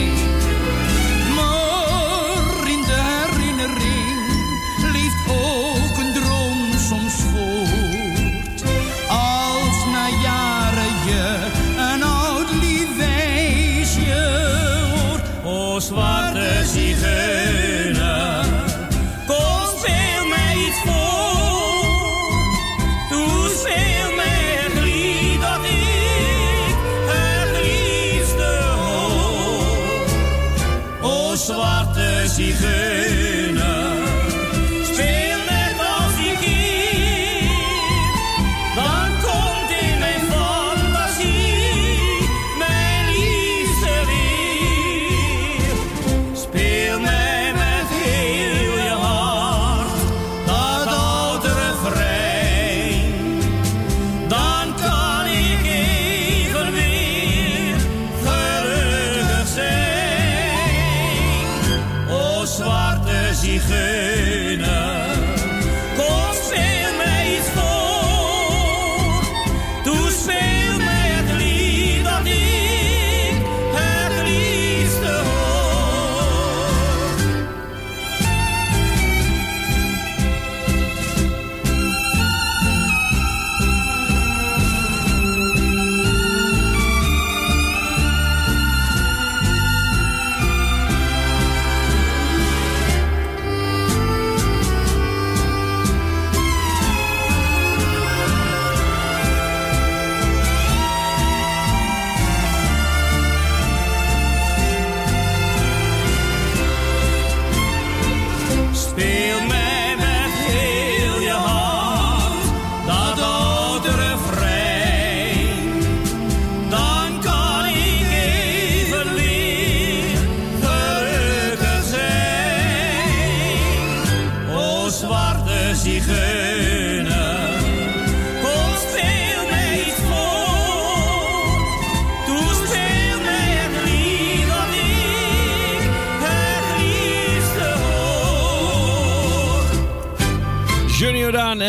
Zigeuner.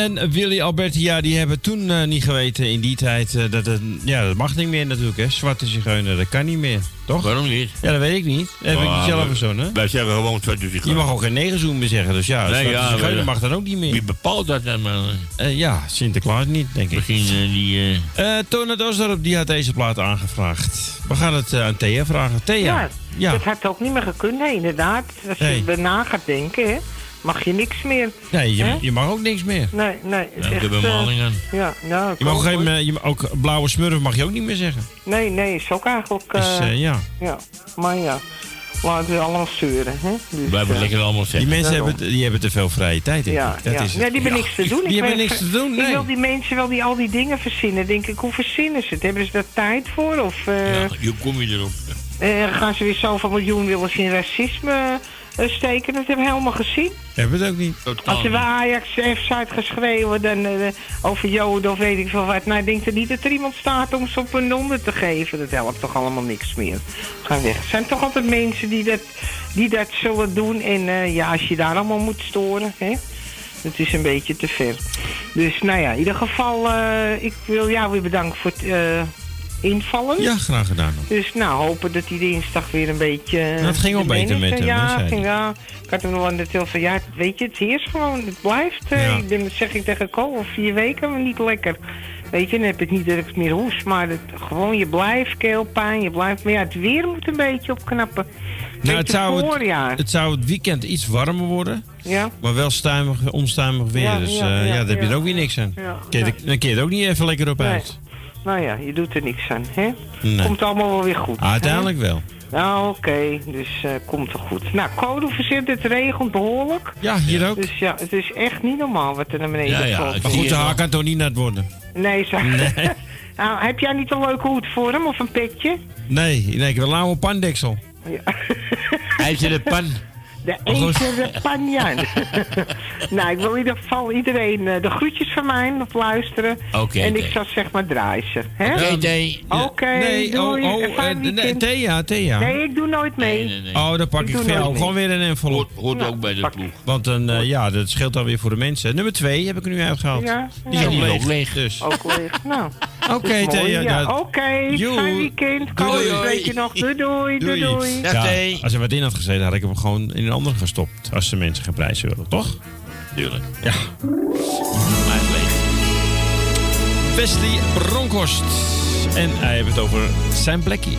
En Willy Alberti, ja, die hebben toen eh, niet geweten in die tijd eh, dat het, ja, dat mag niet meer natuurlijk, hè. Zwarte zigeuner, dat kan niet meer, toch? Waarom niet? Ja, dat weet ik niet. Dat heb ik niet zelf wij- verzonnen. Wij zeggen gewoon zwarte Je zigeuner. mag ook geen negerzoen meer zeggen, dus ja, Nee, zwarte ja, zigeuner maar- mag dan ook niet meer. Wie bepaalt dat dan? Maar, Eh, ja, Sinterklaas niet, denk ik. Misschien die... eh, Eh Tona Dosdorp, die had deze plaat aangevraagd. We gaan het aan Thea vragen. Thea, Ja, ja. dat had ook niet meer gekund. Nee, inderdaad. Als je Nee. erna gaat denken, hè, mag je niks meer. Nee, je, je mag ook niks meer. Nee, nee. het Ja, ik heb echt, een eh, maling aan. Ja, nou, Je mag ook, geen, eh, je mag ook blauwe smurf mag je ook niet meer zeggen. Nee, nee, is ook eigenlijk... Eh, ja. Ja, maar ja. Laten we allemaal zeuren, hè. Dus, Blijf het lekker allemaal Die zeggen. mensen Daarom. hebben, die hebben te veel vrije tijd, denk Ja, ik. Dat ja. is het. nee, die hebben niks te doen. Die hebben niks te doen, Ik nee. wil die mensen wel die al die dingen verzinnen. Denk ik, hoe verzinnen ze het? Hebben ze daar tijd voor? Of eh, Ja, hoe kom je erop? eh, gaan ze weer zoveel miljoen willen ze in racisme steken? Dat hebben we helemaal gezien. Hebben we het ook niet. Als er bij Ajax heeft uitgeschreven dan, eh, over Joden of weet ik veel wat. Nou, denkt er niet dat er iemand staat om ze op een onder te geven. Dat helpt toch allemaal niks meer. Ga weg. Het zijn toch altijd mensen die dat, die dat zullen doen. En eh, ja, als je daar allemaal moet storen, hè. Het is een beetje te ver. Dus nou ja, in ieder geval, eh, ik wil jou weer bedanken voor het eh, invallen. Ja, graag gedaan. nog. Dus nou, hopen dat die dinsdag weer een beetje... eh, Nou, het ging al de beter met hem, Ja, ging, hij. ja, ik had hem nog aan de telefoon. Ja, weet je, het heerst gewoon. Het blijft. eh, Ja. Ik dat zeg ik tegen Ko, al vier weken maar niet lekker. Weet je, dan heb ik niet dat ik het meer hoes. Maar het, gewoon, je blijft keelpijn, je blijft... Maar ja, het weer moet een beetje opknappen. Nou, het, zou het, het zou het weekend iets warmer worden. Ja. Maar wel stuimig, onstuimig weer. Ja, dus ja, eh, ja, daar heb je er ook weer niks aan. Dan kun je er ook niet even lekker op Nee. Nou ja, je doet er niks aan, hè? Nee. Komt allemaal wel weer goed. Ah, uiteindelijk hè? wel. Nou, oké, dus eh, komt er goed. Nou, code verzet, het regent behoorlijk. Ja, hier ook. Dus ja, het is echt niet normaal wat er naar beneden Ja, ja. Maar goed, de haar kan toch niet nat worden? Nee, zo. nou, heb jij niet een leuke hoed voor hem of een petje? Nee, nee ik wil een oude pandeksel. Ja. IJzeren pan. De goed. ijzeren panjan. nou, ik wil in ieder geval iedereen eh, de groetjes van mij nog luisteren. Oké, En ik zou zeg maar draaien. Oké, nee. Oké, Nee, doei. oh, oh, eh, nee, weekend. Thea, Thea. Nee, ik doe nooit mee. Oh, dan pak Ik nooit gewoon weer een envelop. Hoort Nou, ook bij de pak- ploeg. Want dan, eh, ja, dat scheelt dan weer voor de mensen. Nummer twee heb ik er nu uitgehaald. Ja, Die is ja. ook Die is leeg. ook leeg. Dus. Ook leeg. Nou. Oké, Thea. Oké, fijn weekend. Kom, Doei. spreek je nog. Doei, doei, doei, doei. Ja, als er wat in had gezeten, had ik hem gewoon in een ander gestopt. Als de mensen geen prijzen willen, toch? Tuurlijk. Ja. Wesley Bronkhorst. En hij heeft het over zijn plekje.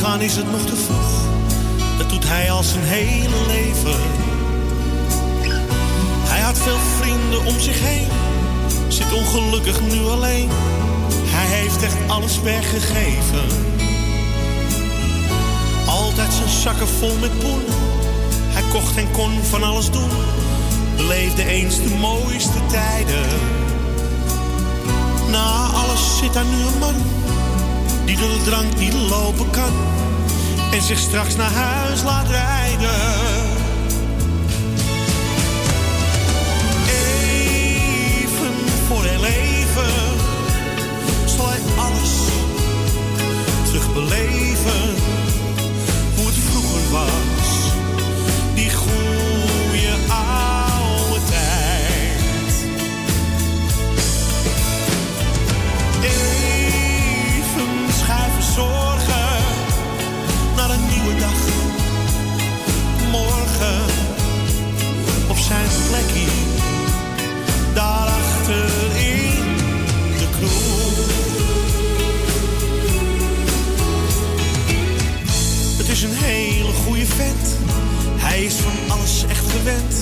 Weggaan is het nog te vroeg. Dat doet hij al zijn hele leven. had veel vrienden om zich heen, zit ongelukkig nu alleen. Hij heeft echt alles weggegeven. Altijd zijn zakken vol met poen. Hij kocht en kon van alles doen. Beleefde eens de mooiste tijden. Na alles zit daar nu een man die door de drank niet lopen kan en zich straks naar huis laat rijden. Even voor heel even zal hij alles terugbeleven. Hij is van alles echt gewend.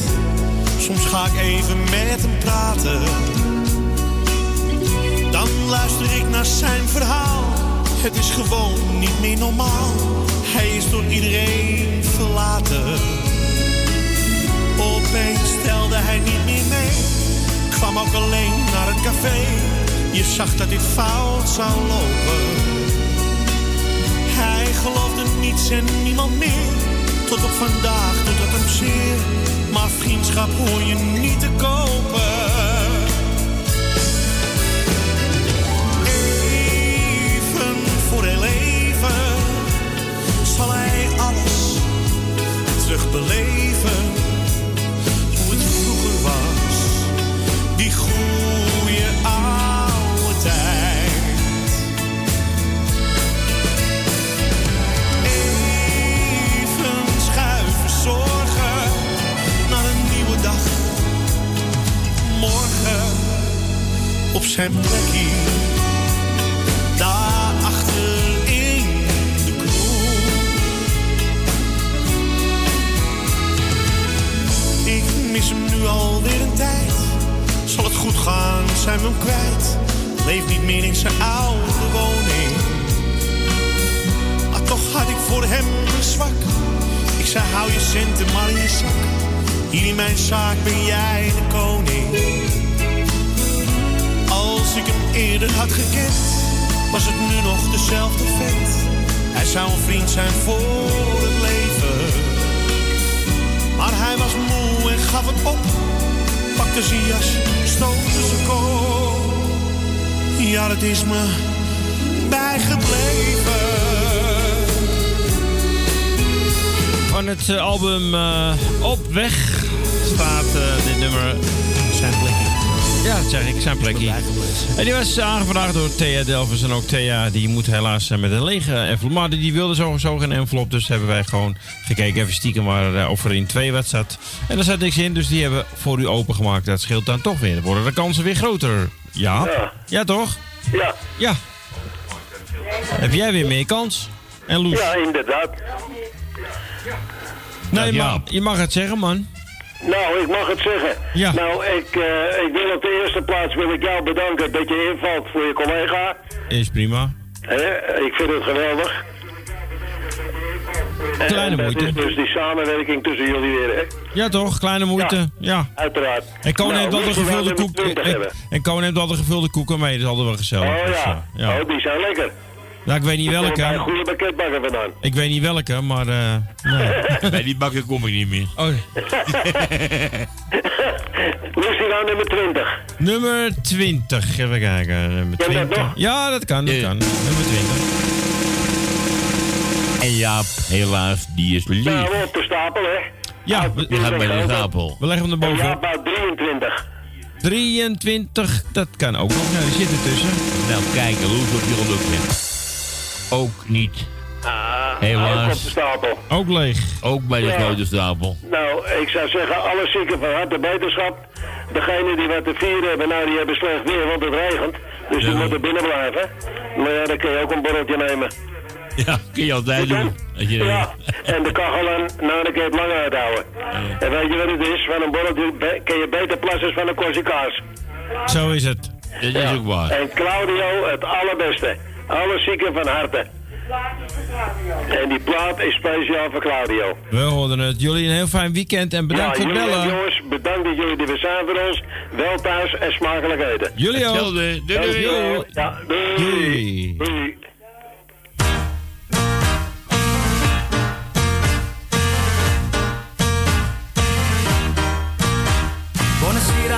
Soms ga ik even met hem praten. Dan luister ik naar zijn verhaal. Het is gewoon niet meer normaal. Hij is door iedereen verlaten. Opeens stelde hij niet meer mee. Kwam ook alleen naar het café. Je zag dat dit fout zou lopen. Hij geloofde niets en niemand meer. Tot op vandaag doet dat hem zeer. Maar vriendschap hoor je niet te kopen. Even voor heel even zal hij alles terugbeleven. Zijn plekje daarachter in de kroeg. Ik mis hem nu alweer een tijd. Zal het goed gaan, zijn we hem kwijt. Leeft niet meer in zijn oude woning. Maar toch had ik voor hem een zwak. Ik zei, hou je centen maar in je zak. Hier in mijn zaak ben jij de koning. Ik hem eerder had gekend, was het nu nog dezelfde vent. Hij zou een vriend zijn voor het leven. Maar hij was moe en gaf het op. Pakte zijn jas, stootte zijn kop. Ja, dat is me bijgebleven. Van het eh, album eh, Op Weg staat eh, dit nummer Zijn. Ja, dat zeg ik, Zijn Plekje. En die was aangevraagd door Thea Delvers. En ook Thea, die moet helaas eh, met een lege envelop. Maar die wilde sowieso geen envelop. Dus hebben wij gewoon gekeken, even stiekem, waar, eh, of er in twee wat zat. En daar zat niks in, dus die hebben we voor u opengemaakt. Dat scheelt dan toch weer. Dan worden de kansen weer groter. Ja? Ja. Ja, toch? Ja. Ja. Heb jij weer meer kans? En Loes? Ja, inderdaad. Nee, maar je mag het zeggen, man. Nou, ik mag het zeggen. Ja. Nou, ik, eh, ik wil op de eerste plaats wil ik jou bedanken dat je invalt voor je collega. Is prima. Ik vind het geweldig. Kleine moeite. dus die samenwerking tussen jullie weer, hè? Ja, toch? Kleine moeite. Ja. Uiteraard. En Koon Nou, heeft al de moest je wel gevulde koek. 20 En, hebben. en Koon heeft al de gevulde koeken mee. Dat altijd wel gezellig. Oh Dus, ja. eh, ja. Oh, die zijn lekker. Ja, ik weet niet welke. een goede pakketbakker vandaan. Ik weet niet welke, maar. eh nee. Bij die bakken kom ik niet meer. Oh. Lucie nou nummer 20. Nummer 20. Even kijken. Nummer Ken je dat 20. nog? Ja, dat kan. Dat Ja. kan. Nummer 20. En Jaap, helaas, die is lief. Nou, op de stapel, hè? Ja, Die gaat bij de stapel. We leggen hem En erbovenop. ja, bij 23. 23, dat kan ook nog. Nou, die zit ertussen. Nou, kijk, Loes op je geluk ook niet. Ah, Helaas. Ook, ook leeg. Ook bij de grote stapel. Nou, ik zou zeggen, alle zieken van harte beterschap. Degene die wat te vieren hebben, nou die hebben slecht weer, want het regent. Dus ja. die moeten binnen blijven. Maar ja, dan kun je ook een borreltje nemen. Ja, kun je altijd doen. Ja, en de kachel aan, nou dan kun je het langer uithouden. En weet je wat het is? Van een borreltje kun je beter plassen dan van een corsicaas. kaas. Zo is het. Dat is ook waar. En Claudio, het allerbeste. Alle zieken van harte. En die plaat is speciaal voor Claudio. We horen het. Jullie een heel fijn weekend en bedankt ja, voor het. Jongens, bedankt dat jullie er weer zijn voor ons. Wel thuis en smakelijk eten. Jullie ook. Doei doei. Doei.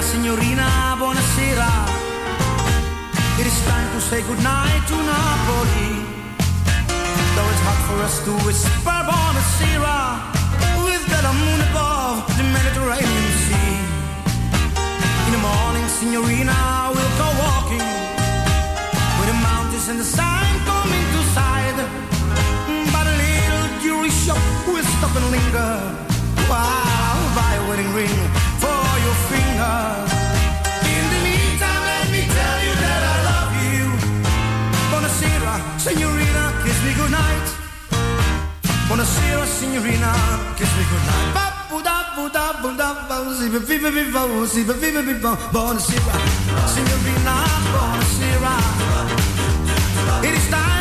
signorina. It is time to say goodnight to Napoli. Though it's hard for us to whisper Buonasera. Ballerina, kiss me goodnight. Ba bu da bu da bu da ba si ba viva viva si ba viva viva buonasera, signorina. It is time.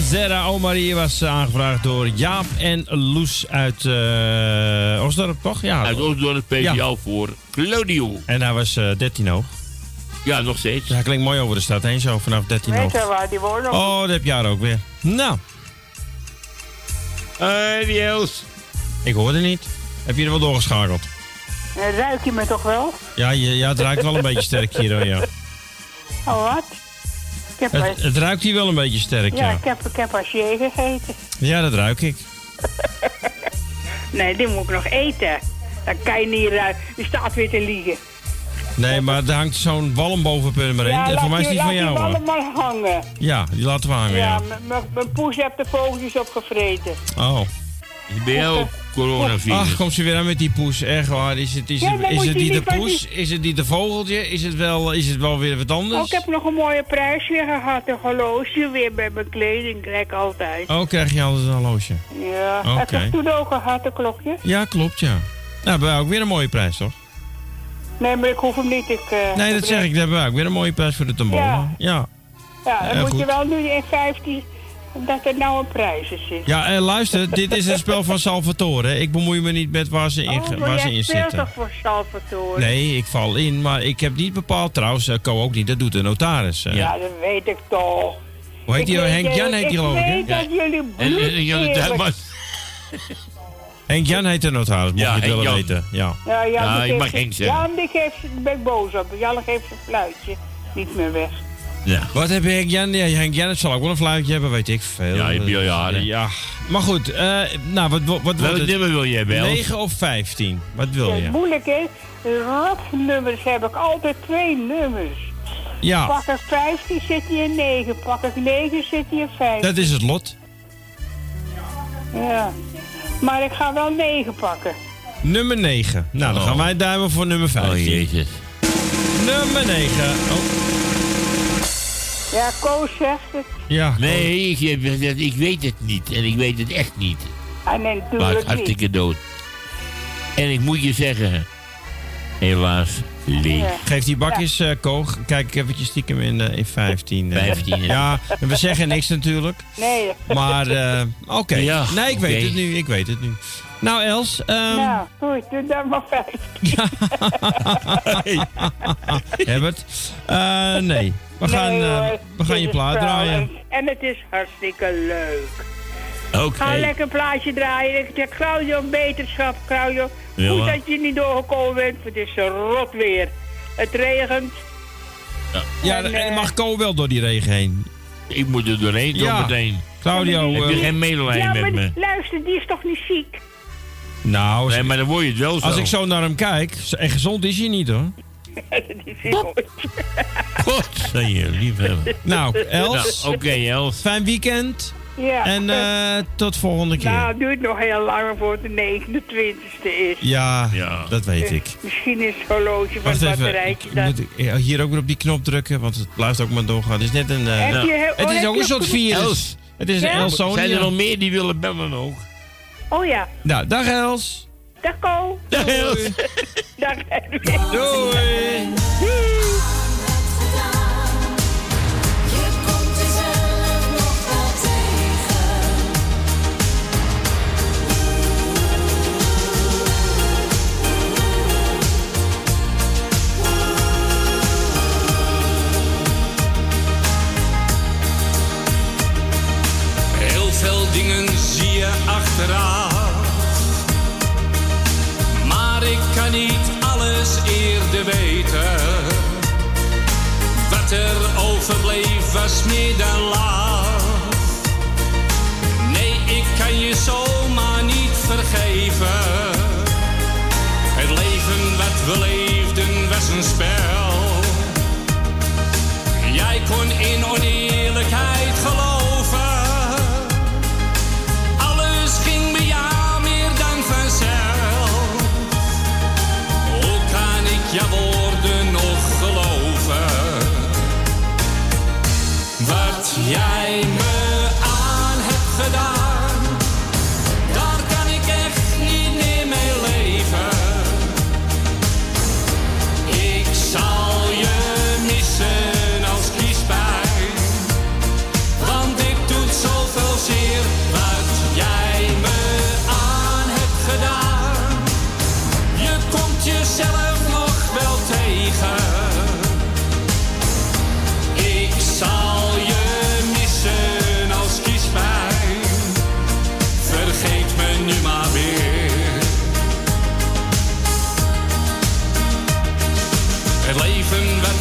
Zera Omari was aangevraagd door Jaap en Loes uit eh, uh, Osdorp, toch? Ja. Uit Osdorp, speciaal ja. voor Claudio. En hij was eh, 13 hoog. Ja, nog steeds. Hij klinkt mooi over de stad heen zo, vanaf 13 hoog. Weet waar die woorden? Oh, dat heb jij ook weer. Nou. Hé, uh, Niels. Ik hoorde niet. Heb je er wel doorgeschakeld? Eh, ruik je me toch wel? Ja, je, ja het ruikt wel een beetje sterk hier, hoor, ja. Oh, wat? Ik heb, Het, het ruikt hier wel een beetje sterk, ja, ja. ik heb, ik heb gegeten. Ja, dat ruik ik. Nee, die moet ik nog eten. Dan kan je niet ruiken. Die staat weer te liegen. Nee, maar er hangt zo'n walm boven Purmerend. ja, en voor mij is die- die van laat jou, die hoor. allemaal hangen. Ja, die laten we hangen, Ja, ja. mijn poes heeft de vogeltjes opgevreten. Oh. Bij jou coronavirus? Ach, komt ze weer aan met die poes. Echt waar. Is het, is Ja, het, is het niet de poes? Is het niet de vogeltje? Is het wel, is het wel weer wat Oh, anders? ik heb nog een mooie prijs weer gehad. Een horloge weer bij mijn kleding. Krijg ik altijd. Oh, krijg je altijd een horloge? Ja. Oké. Heb je toen ook gehad, een klokje? Ja, klopt, ja. Nou, hebben wij ook weer een mooie prijs, toch? Nee, maar ik hoef hem niet. Ik, eh, Nee, dat zeg ik. Dan hebben wij ook weer een mooie prijs voor de tombola. Ja. Ja. Ja, dan Ja, moet goed. je wel nu in 15 dat er nou een prijs is. Ja, en luister, dit is een spel van Salvatore. Ik bemoei me niet met waar ze in, oh, maar waar ze jij in speelt zitten. toch voor Salvatore? Nee, ik val in, maar ik heb niet bepaald. Trouwens, uh, Co ook niet, dat doet de notaris. eh. Ja, dat weet ik toch. Hoe heet Ik die? weet- Henk Jan heet die, geloof ik? Ik weet dat jullie bloed. Henk Jan heet de notaris, moet Ja, je het willen Jan. weten. Ja. Ja, Jan, Ja, die ik geeft mag Henk zeggen. Jan, die geeft, daar ben ik boos op. Jan geeft zijn fluitje niet meer weg. Ja. Wat heb Henk Jan? Ja, Henk Jan het zal ook wel een fluitje hebben, weet ik veel. Ja, je jaren. Ja, maar goed. eh, nou, wat, wat, wat Welk het? nummer wil je hebben, Els? 9 of 15? Wat wil Het je? moeilijk is, rotnummers heb ik altijd twee nummers. Ja. Pak ik 15 zit hij in 9. Pak ik 9 zit hij in 5. Dat is het lot. Ja. Maar ik ga wel 9 pakken. Nummer 9. Nou, dan Oh. gaan wij duimen voor nummer 15. Oh, jezus. Nummer 9. Oh, Ja, Koos zegt het. ja. Nee, ik heb gezegd, ik weet het niet. En ik weet het echt niet. Ah, nee, Maar natuurlijk niet. hartstikke dood. En ik moet je zeggen, helaas leeg. Ja. Geef die bakjes, eh Ko. Kijk eventjes stiekem in, eh, in 15. eh. 15, Ja, en we zeggen niks natuurlijk. Nee. Maar, eh, oké. Ja, nee, ik weet oké. het nu. Ik weet het nu. Nou, Els. ehm Nou, goed, doe dan maar 15. Herbert. Eh, nee. We gaan, Nee, eh, we gaan je plaat draaien. een- En het is hartstikke leuk. Oké. Ga een lekker plaatje draaien. Ik zeg, Claudio, een beterschap, Claudio. Ja, Goed dat je niet doorgekomen bent, want het is rot weer. Het regent. Ja, En, en, eh, mag Ko wel door die regen heen? Ik moet er doorheen Ja. zo meteen. Claudio, Heb je eh, geen medelijden ja, met maar me? luister, die is toch niet ziek? nou, Nee, maar dan word je het wel zo. als ik zo naar hem kijk, en gezond is hij niet hoor. Die is goed. God, zei je, liefhebber. Nou, Els, Nou, Oké, Els. fijn weekend. Ja. En eh, tot volgende keer. Nou, het duurt nog heel lang voor het de 29e is. ja, Ja. dat weet ik. Misschien is het horloge van het batterijtje ik dat... moet ik- hier ook weer op die knop drukken, want het blijft ook maar doorgaan. Het is net een... eh, Heb je- oh, het is heb ook een soort virus. Els. Het is Ja? een Elsonia. Zijn er nog meer die willen bellen ook? Oh ja, Nou, dag Els. Dag Ko. Dag Els. Dag Edwin. Doei. Wat er overbleef was meer dan laat. Nee, ik kan je zomaar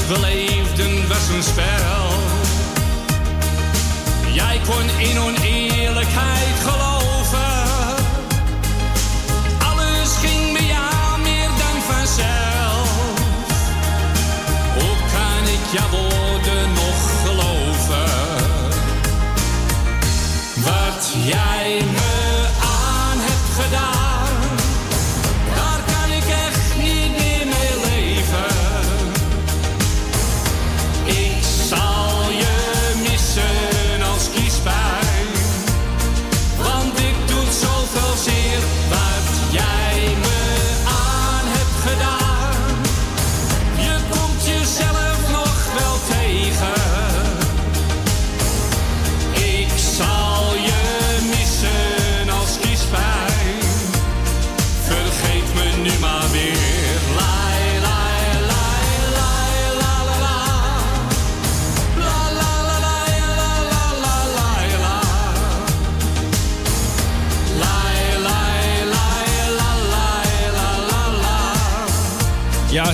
we leefden was een spel. Jij kon in oneerlijkheid geloven.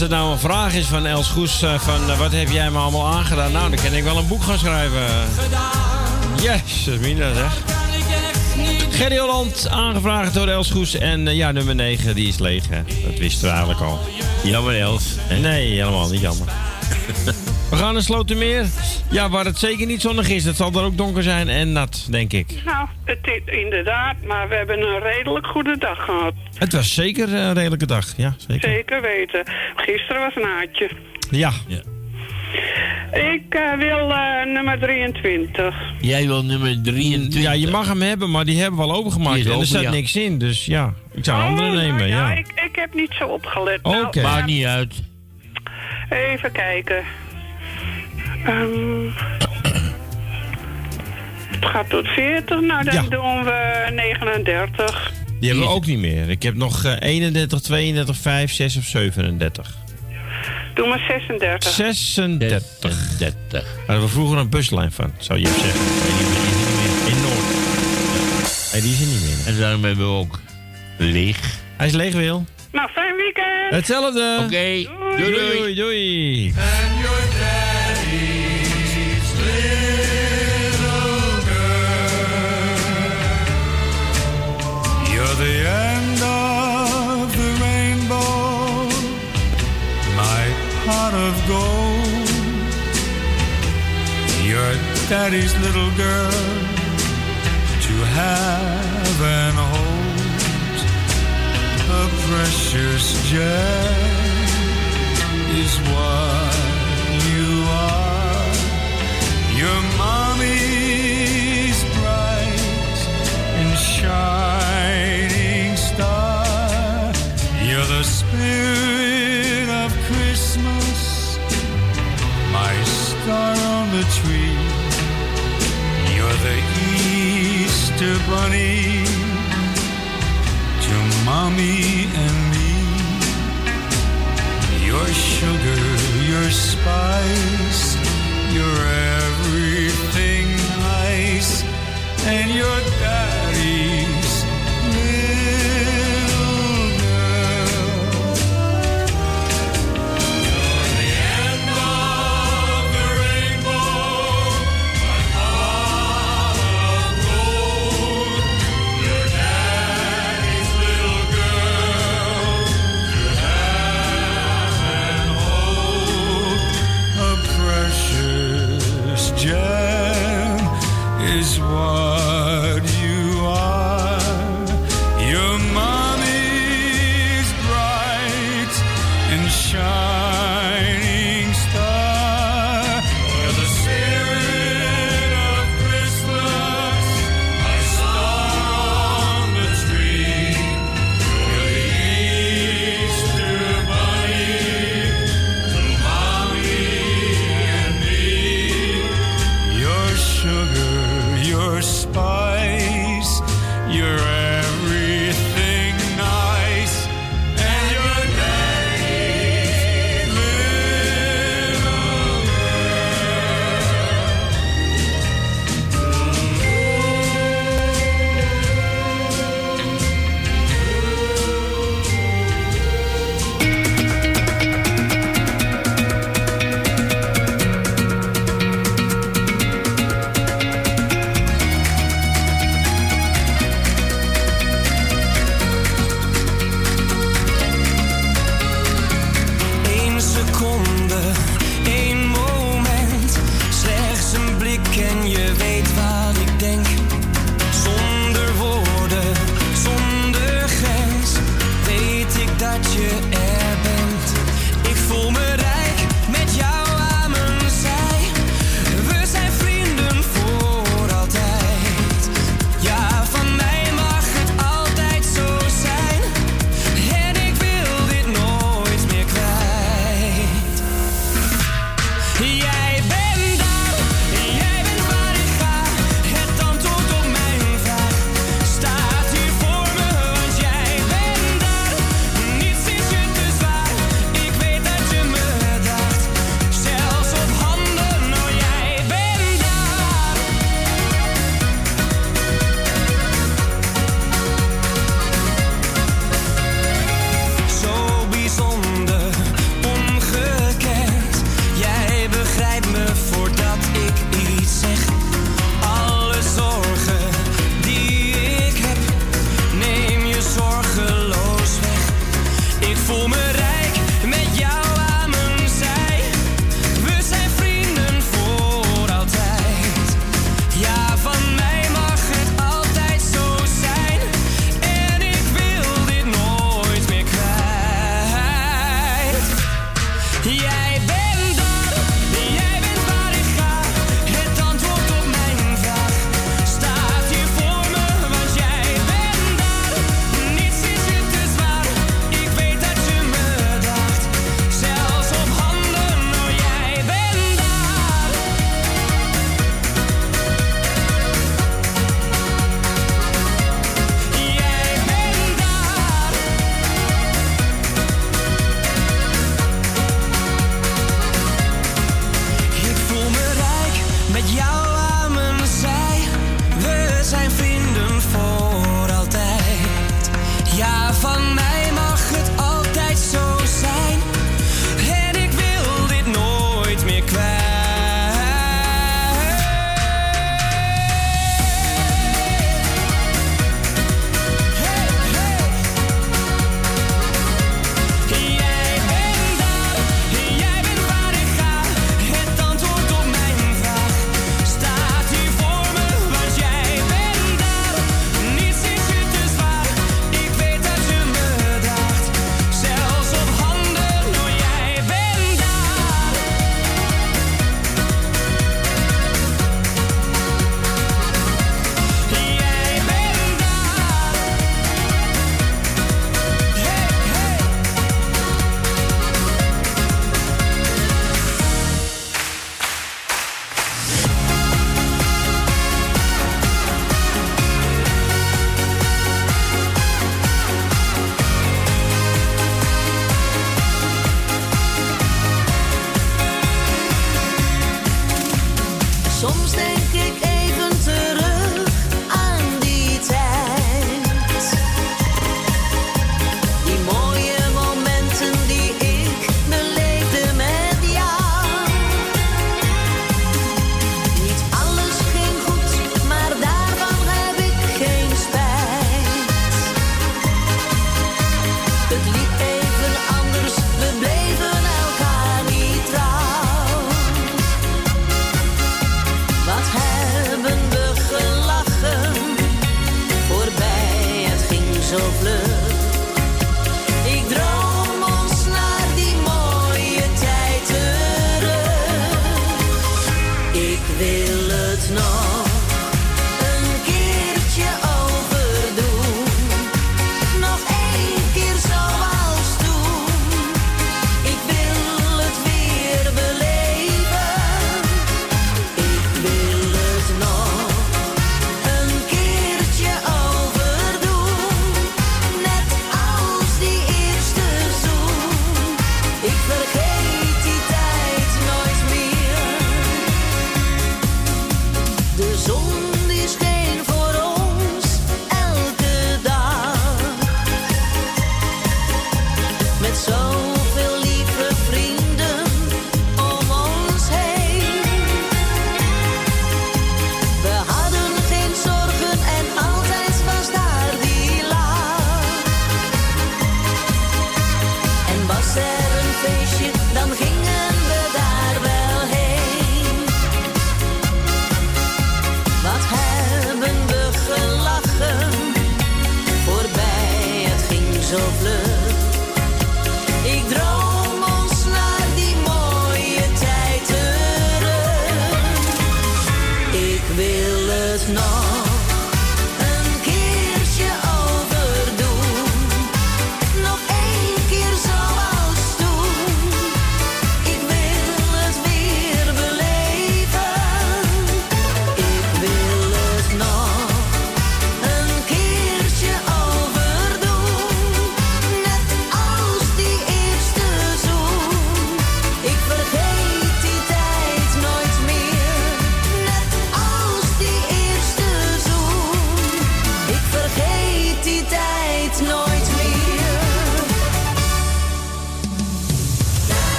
Als het nou een vraag is van Els Goes, eh, van eh, wat heb jij me allemaal aangedaan? Nou, dan kan ik wel een boek gaan schrijven. Yes, mina zeg. Gerry Holland, aangevraagd door Els Goes. En eh, ja, nummer 9, die is leeg. Hè. Dat wisten we eigenlijk al. Jammer Els. Nee, helemaal niet jammer. we gaan naar Slotermeer. Ja, waar het zeker niet zonnig is. Het zal er ook donker zijn en nat, denk ik. Nou, het is inderdaad, maar we hebben een redelijk goede dag gehad. Het was zeker een redelijke dag. Ja, zeker. Zeker weten. Gisteren was Naatje. Ja. Ik eh, wil eh, nummer 23. Jij wil nummer 23. Ja, je mag hem hebben, maar die hebben we al overgemaakt. Die is En er open, staat ja. niks in, dus ja. Ik zou een andere Oh, nou nemen, ja. Ik, ik heb niet zo opgelet. Nou, Oké. Maakt niet uit. Even kijken. Ehm, het gaat tot 40, nou dan Ja. doen we 39. Die hebben we ook niet meer. Ik heb nog eh, 31, 32, 5, 6 of 37. Doe maar 36. 36. 30. Daar hadden we vroeger een buslijn van, zou je zeggen. In Noord. Nee, die is er niet meer. En daarom hebben we ook leeg. Hij is leeg, Wil. Nou, fijn weekend. Hetzelfde. Oké. Doei, doei, doei. You're daddy's little girl to have and hold. A precious gem is what you are. Your mommy's bright and shining star. You're the spirit of Christmas, my star on the tree. Easter bunny to mommy and me. Your sugar, your spice, your everything nice, and your daddy's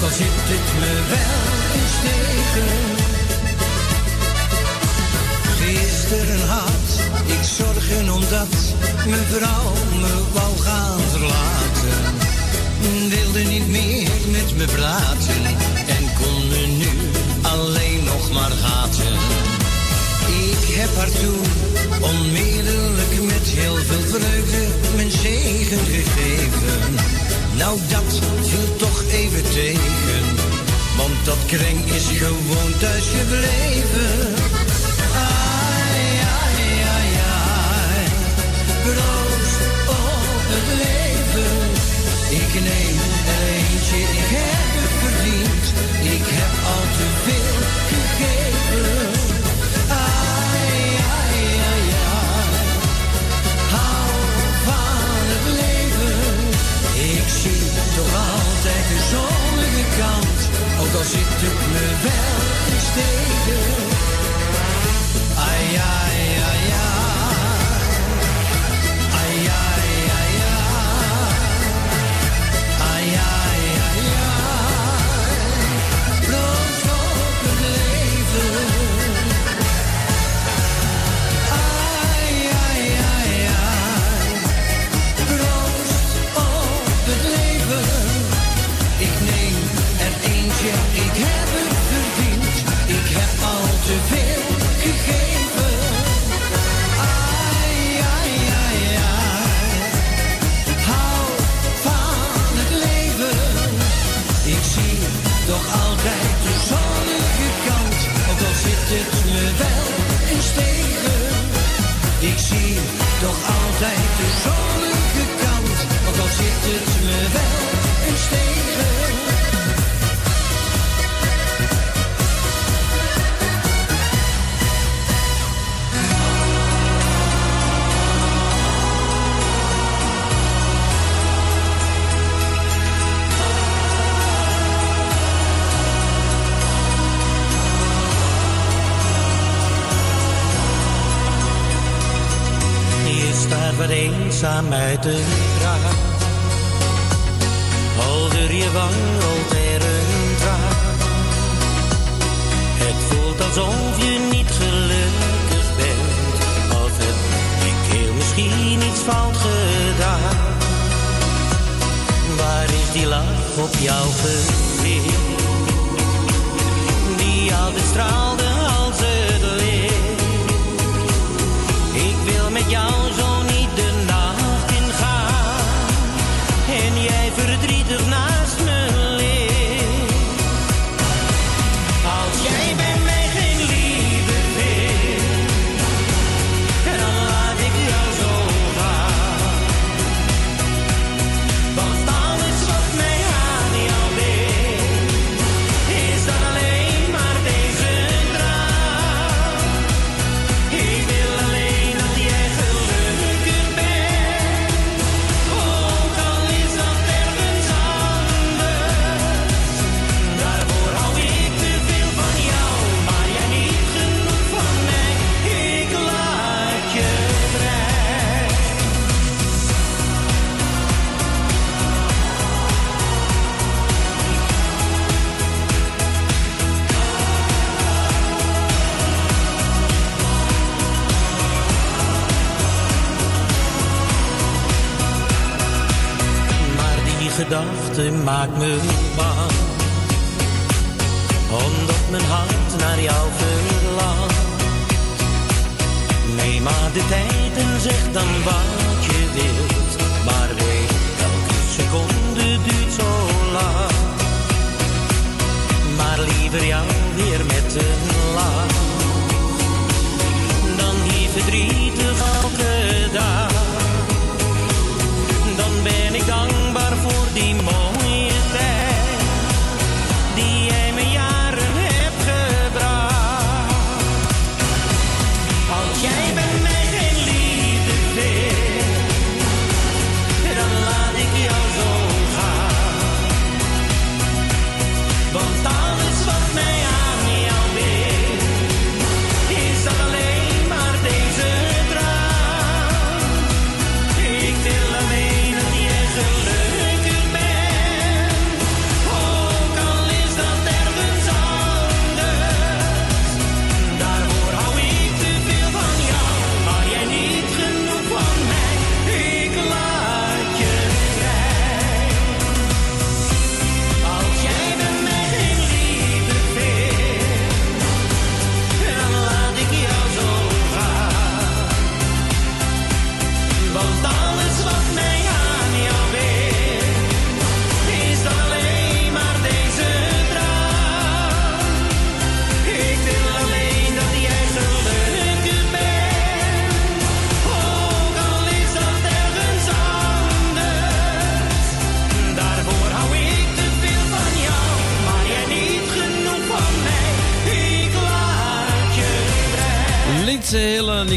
ook al zit het me wel eens tegen. Gisteren had ik zorgen omdat mijn vrouw me wou gaan verlaten. Wilde niet meer met me praten en kon me nu alleen nog maar haten. Ik heb haar toen onmiddellijk met heel veel vreugde mijn zegen gegeven nou, dat viel toch even tegen. Want dat kring is gewoon thuis gebleven. Ai, ai, ai, ai. Op het leven. Ik neem er eentje, ik heb het verdiend. Ik heb al te veel nog altijd de zonnige kant, ook al zit het me wel in steden. Ai, ai, ai, ai. like eens aan mij te vragen. Je wang rolt er een traan. Het voelt alsof je niet gelukkig bent. Of heb ik heel misschien iets fout gedaan? Waar is die lach op jouw gezicht? Die altijd straalde maakt me bang. Omdat mijn hart naar jou verlangt. Neem maar de tijd en zeg dan wat je wilt. Maar weet, elke seconde duurt zo lang. Maar liever jou weer met een lach. Dan die verdrietig elke dag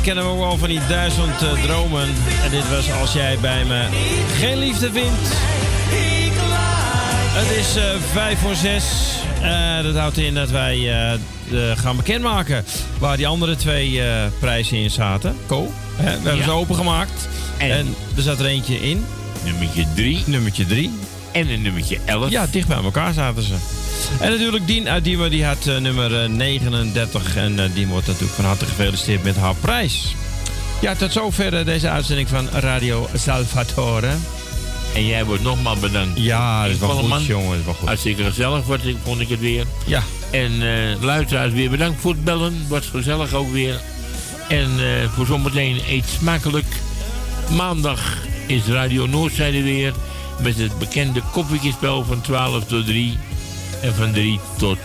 kennen we ook wel van die duizend eh, dromen. En dit was Als jij bij me geen liefde vindt. Het is eh, vijf voor zes. Eh, dat houdt in dat wij eh, de- gaan bekendmaken waar die andere twee eh, prijzen in zaten. Ko, hè, we hebben Ja. ze opengemaakt. En, er zat er eentje in. Nummertje 3. Nummertje 3. En een nummertje 11. Ja, dicht bij elkaar zaten ze. En natuurlijk Dien uit Diemen, die had eh, nummer eh, 39. En eh, die wordt natuurlijk van harte gefeliciteerd met haar prijs. Ja, tot zover eh, deze uitzending van Radio Salvatore. En jij wordt nogmaals bedankt. Ja, dat is wel goed, jongen. Dat is wel goed. Hartstikke gezellig ik, vond ik het weer. Ja. En eh luisteraars weer bedankt voor het bellen. Wordt gezellig ook weer. En eh, voor zometeen eet smakelijk. Maandag is Radio Noordzijde weer. Met het bekende koffiespel van 12 tot 3. En van 3 tot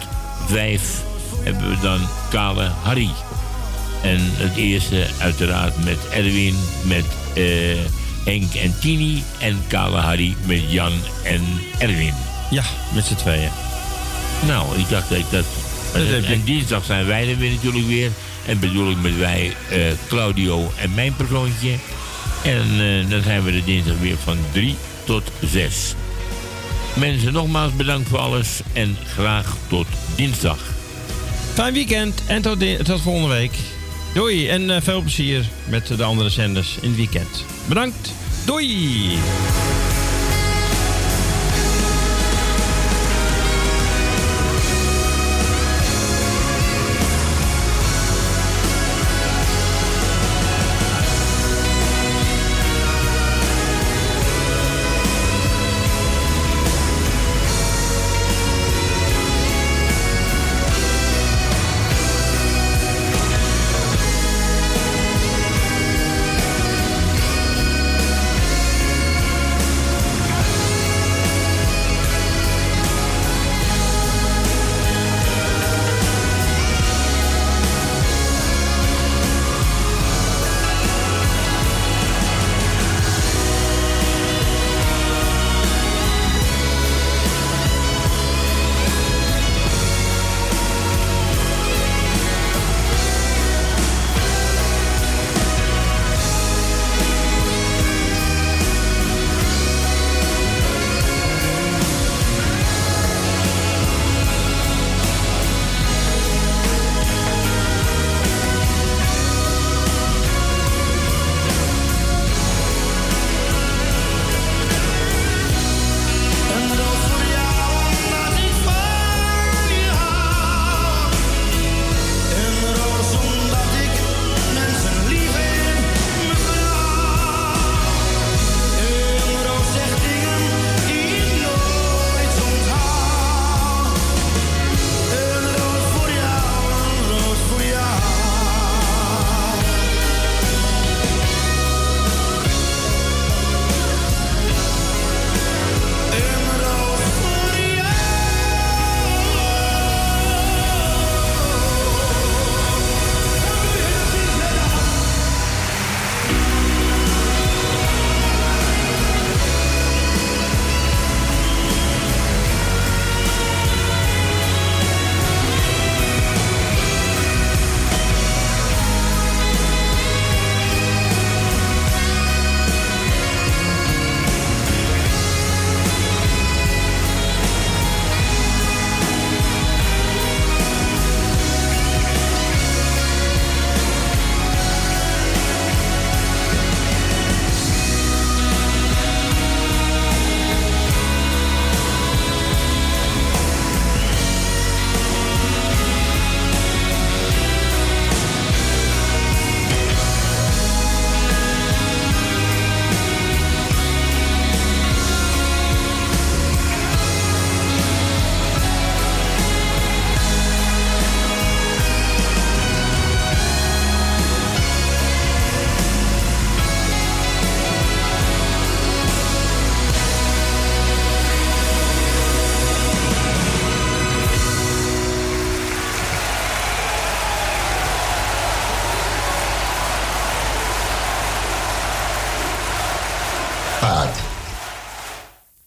5 hebben we dan Kale Harry. En het eerste uiteraard met Erwin, met eh, Henk en Tini. En Kale Harry met Jan en Erwin. Ja, met z'n tweeën. Nou, ik dacht dat ik dat... Dat. En dinsdag zijn wij er weer natuurlijk weer. En bedoel ik met wij eh, Claudio en mijn persoontje. En eh, dan zijn we er dinsdag weer van 3 tot 6. Mensen, nogmaals bedankt voor alles. En graag tot dinsdag. Fijn weekend en tot, volgende week. Doei en eh, veel plezier met de andere zenders in het weekend. Bedankt. Doei.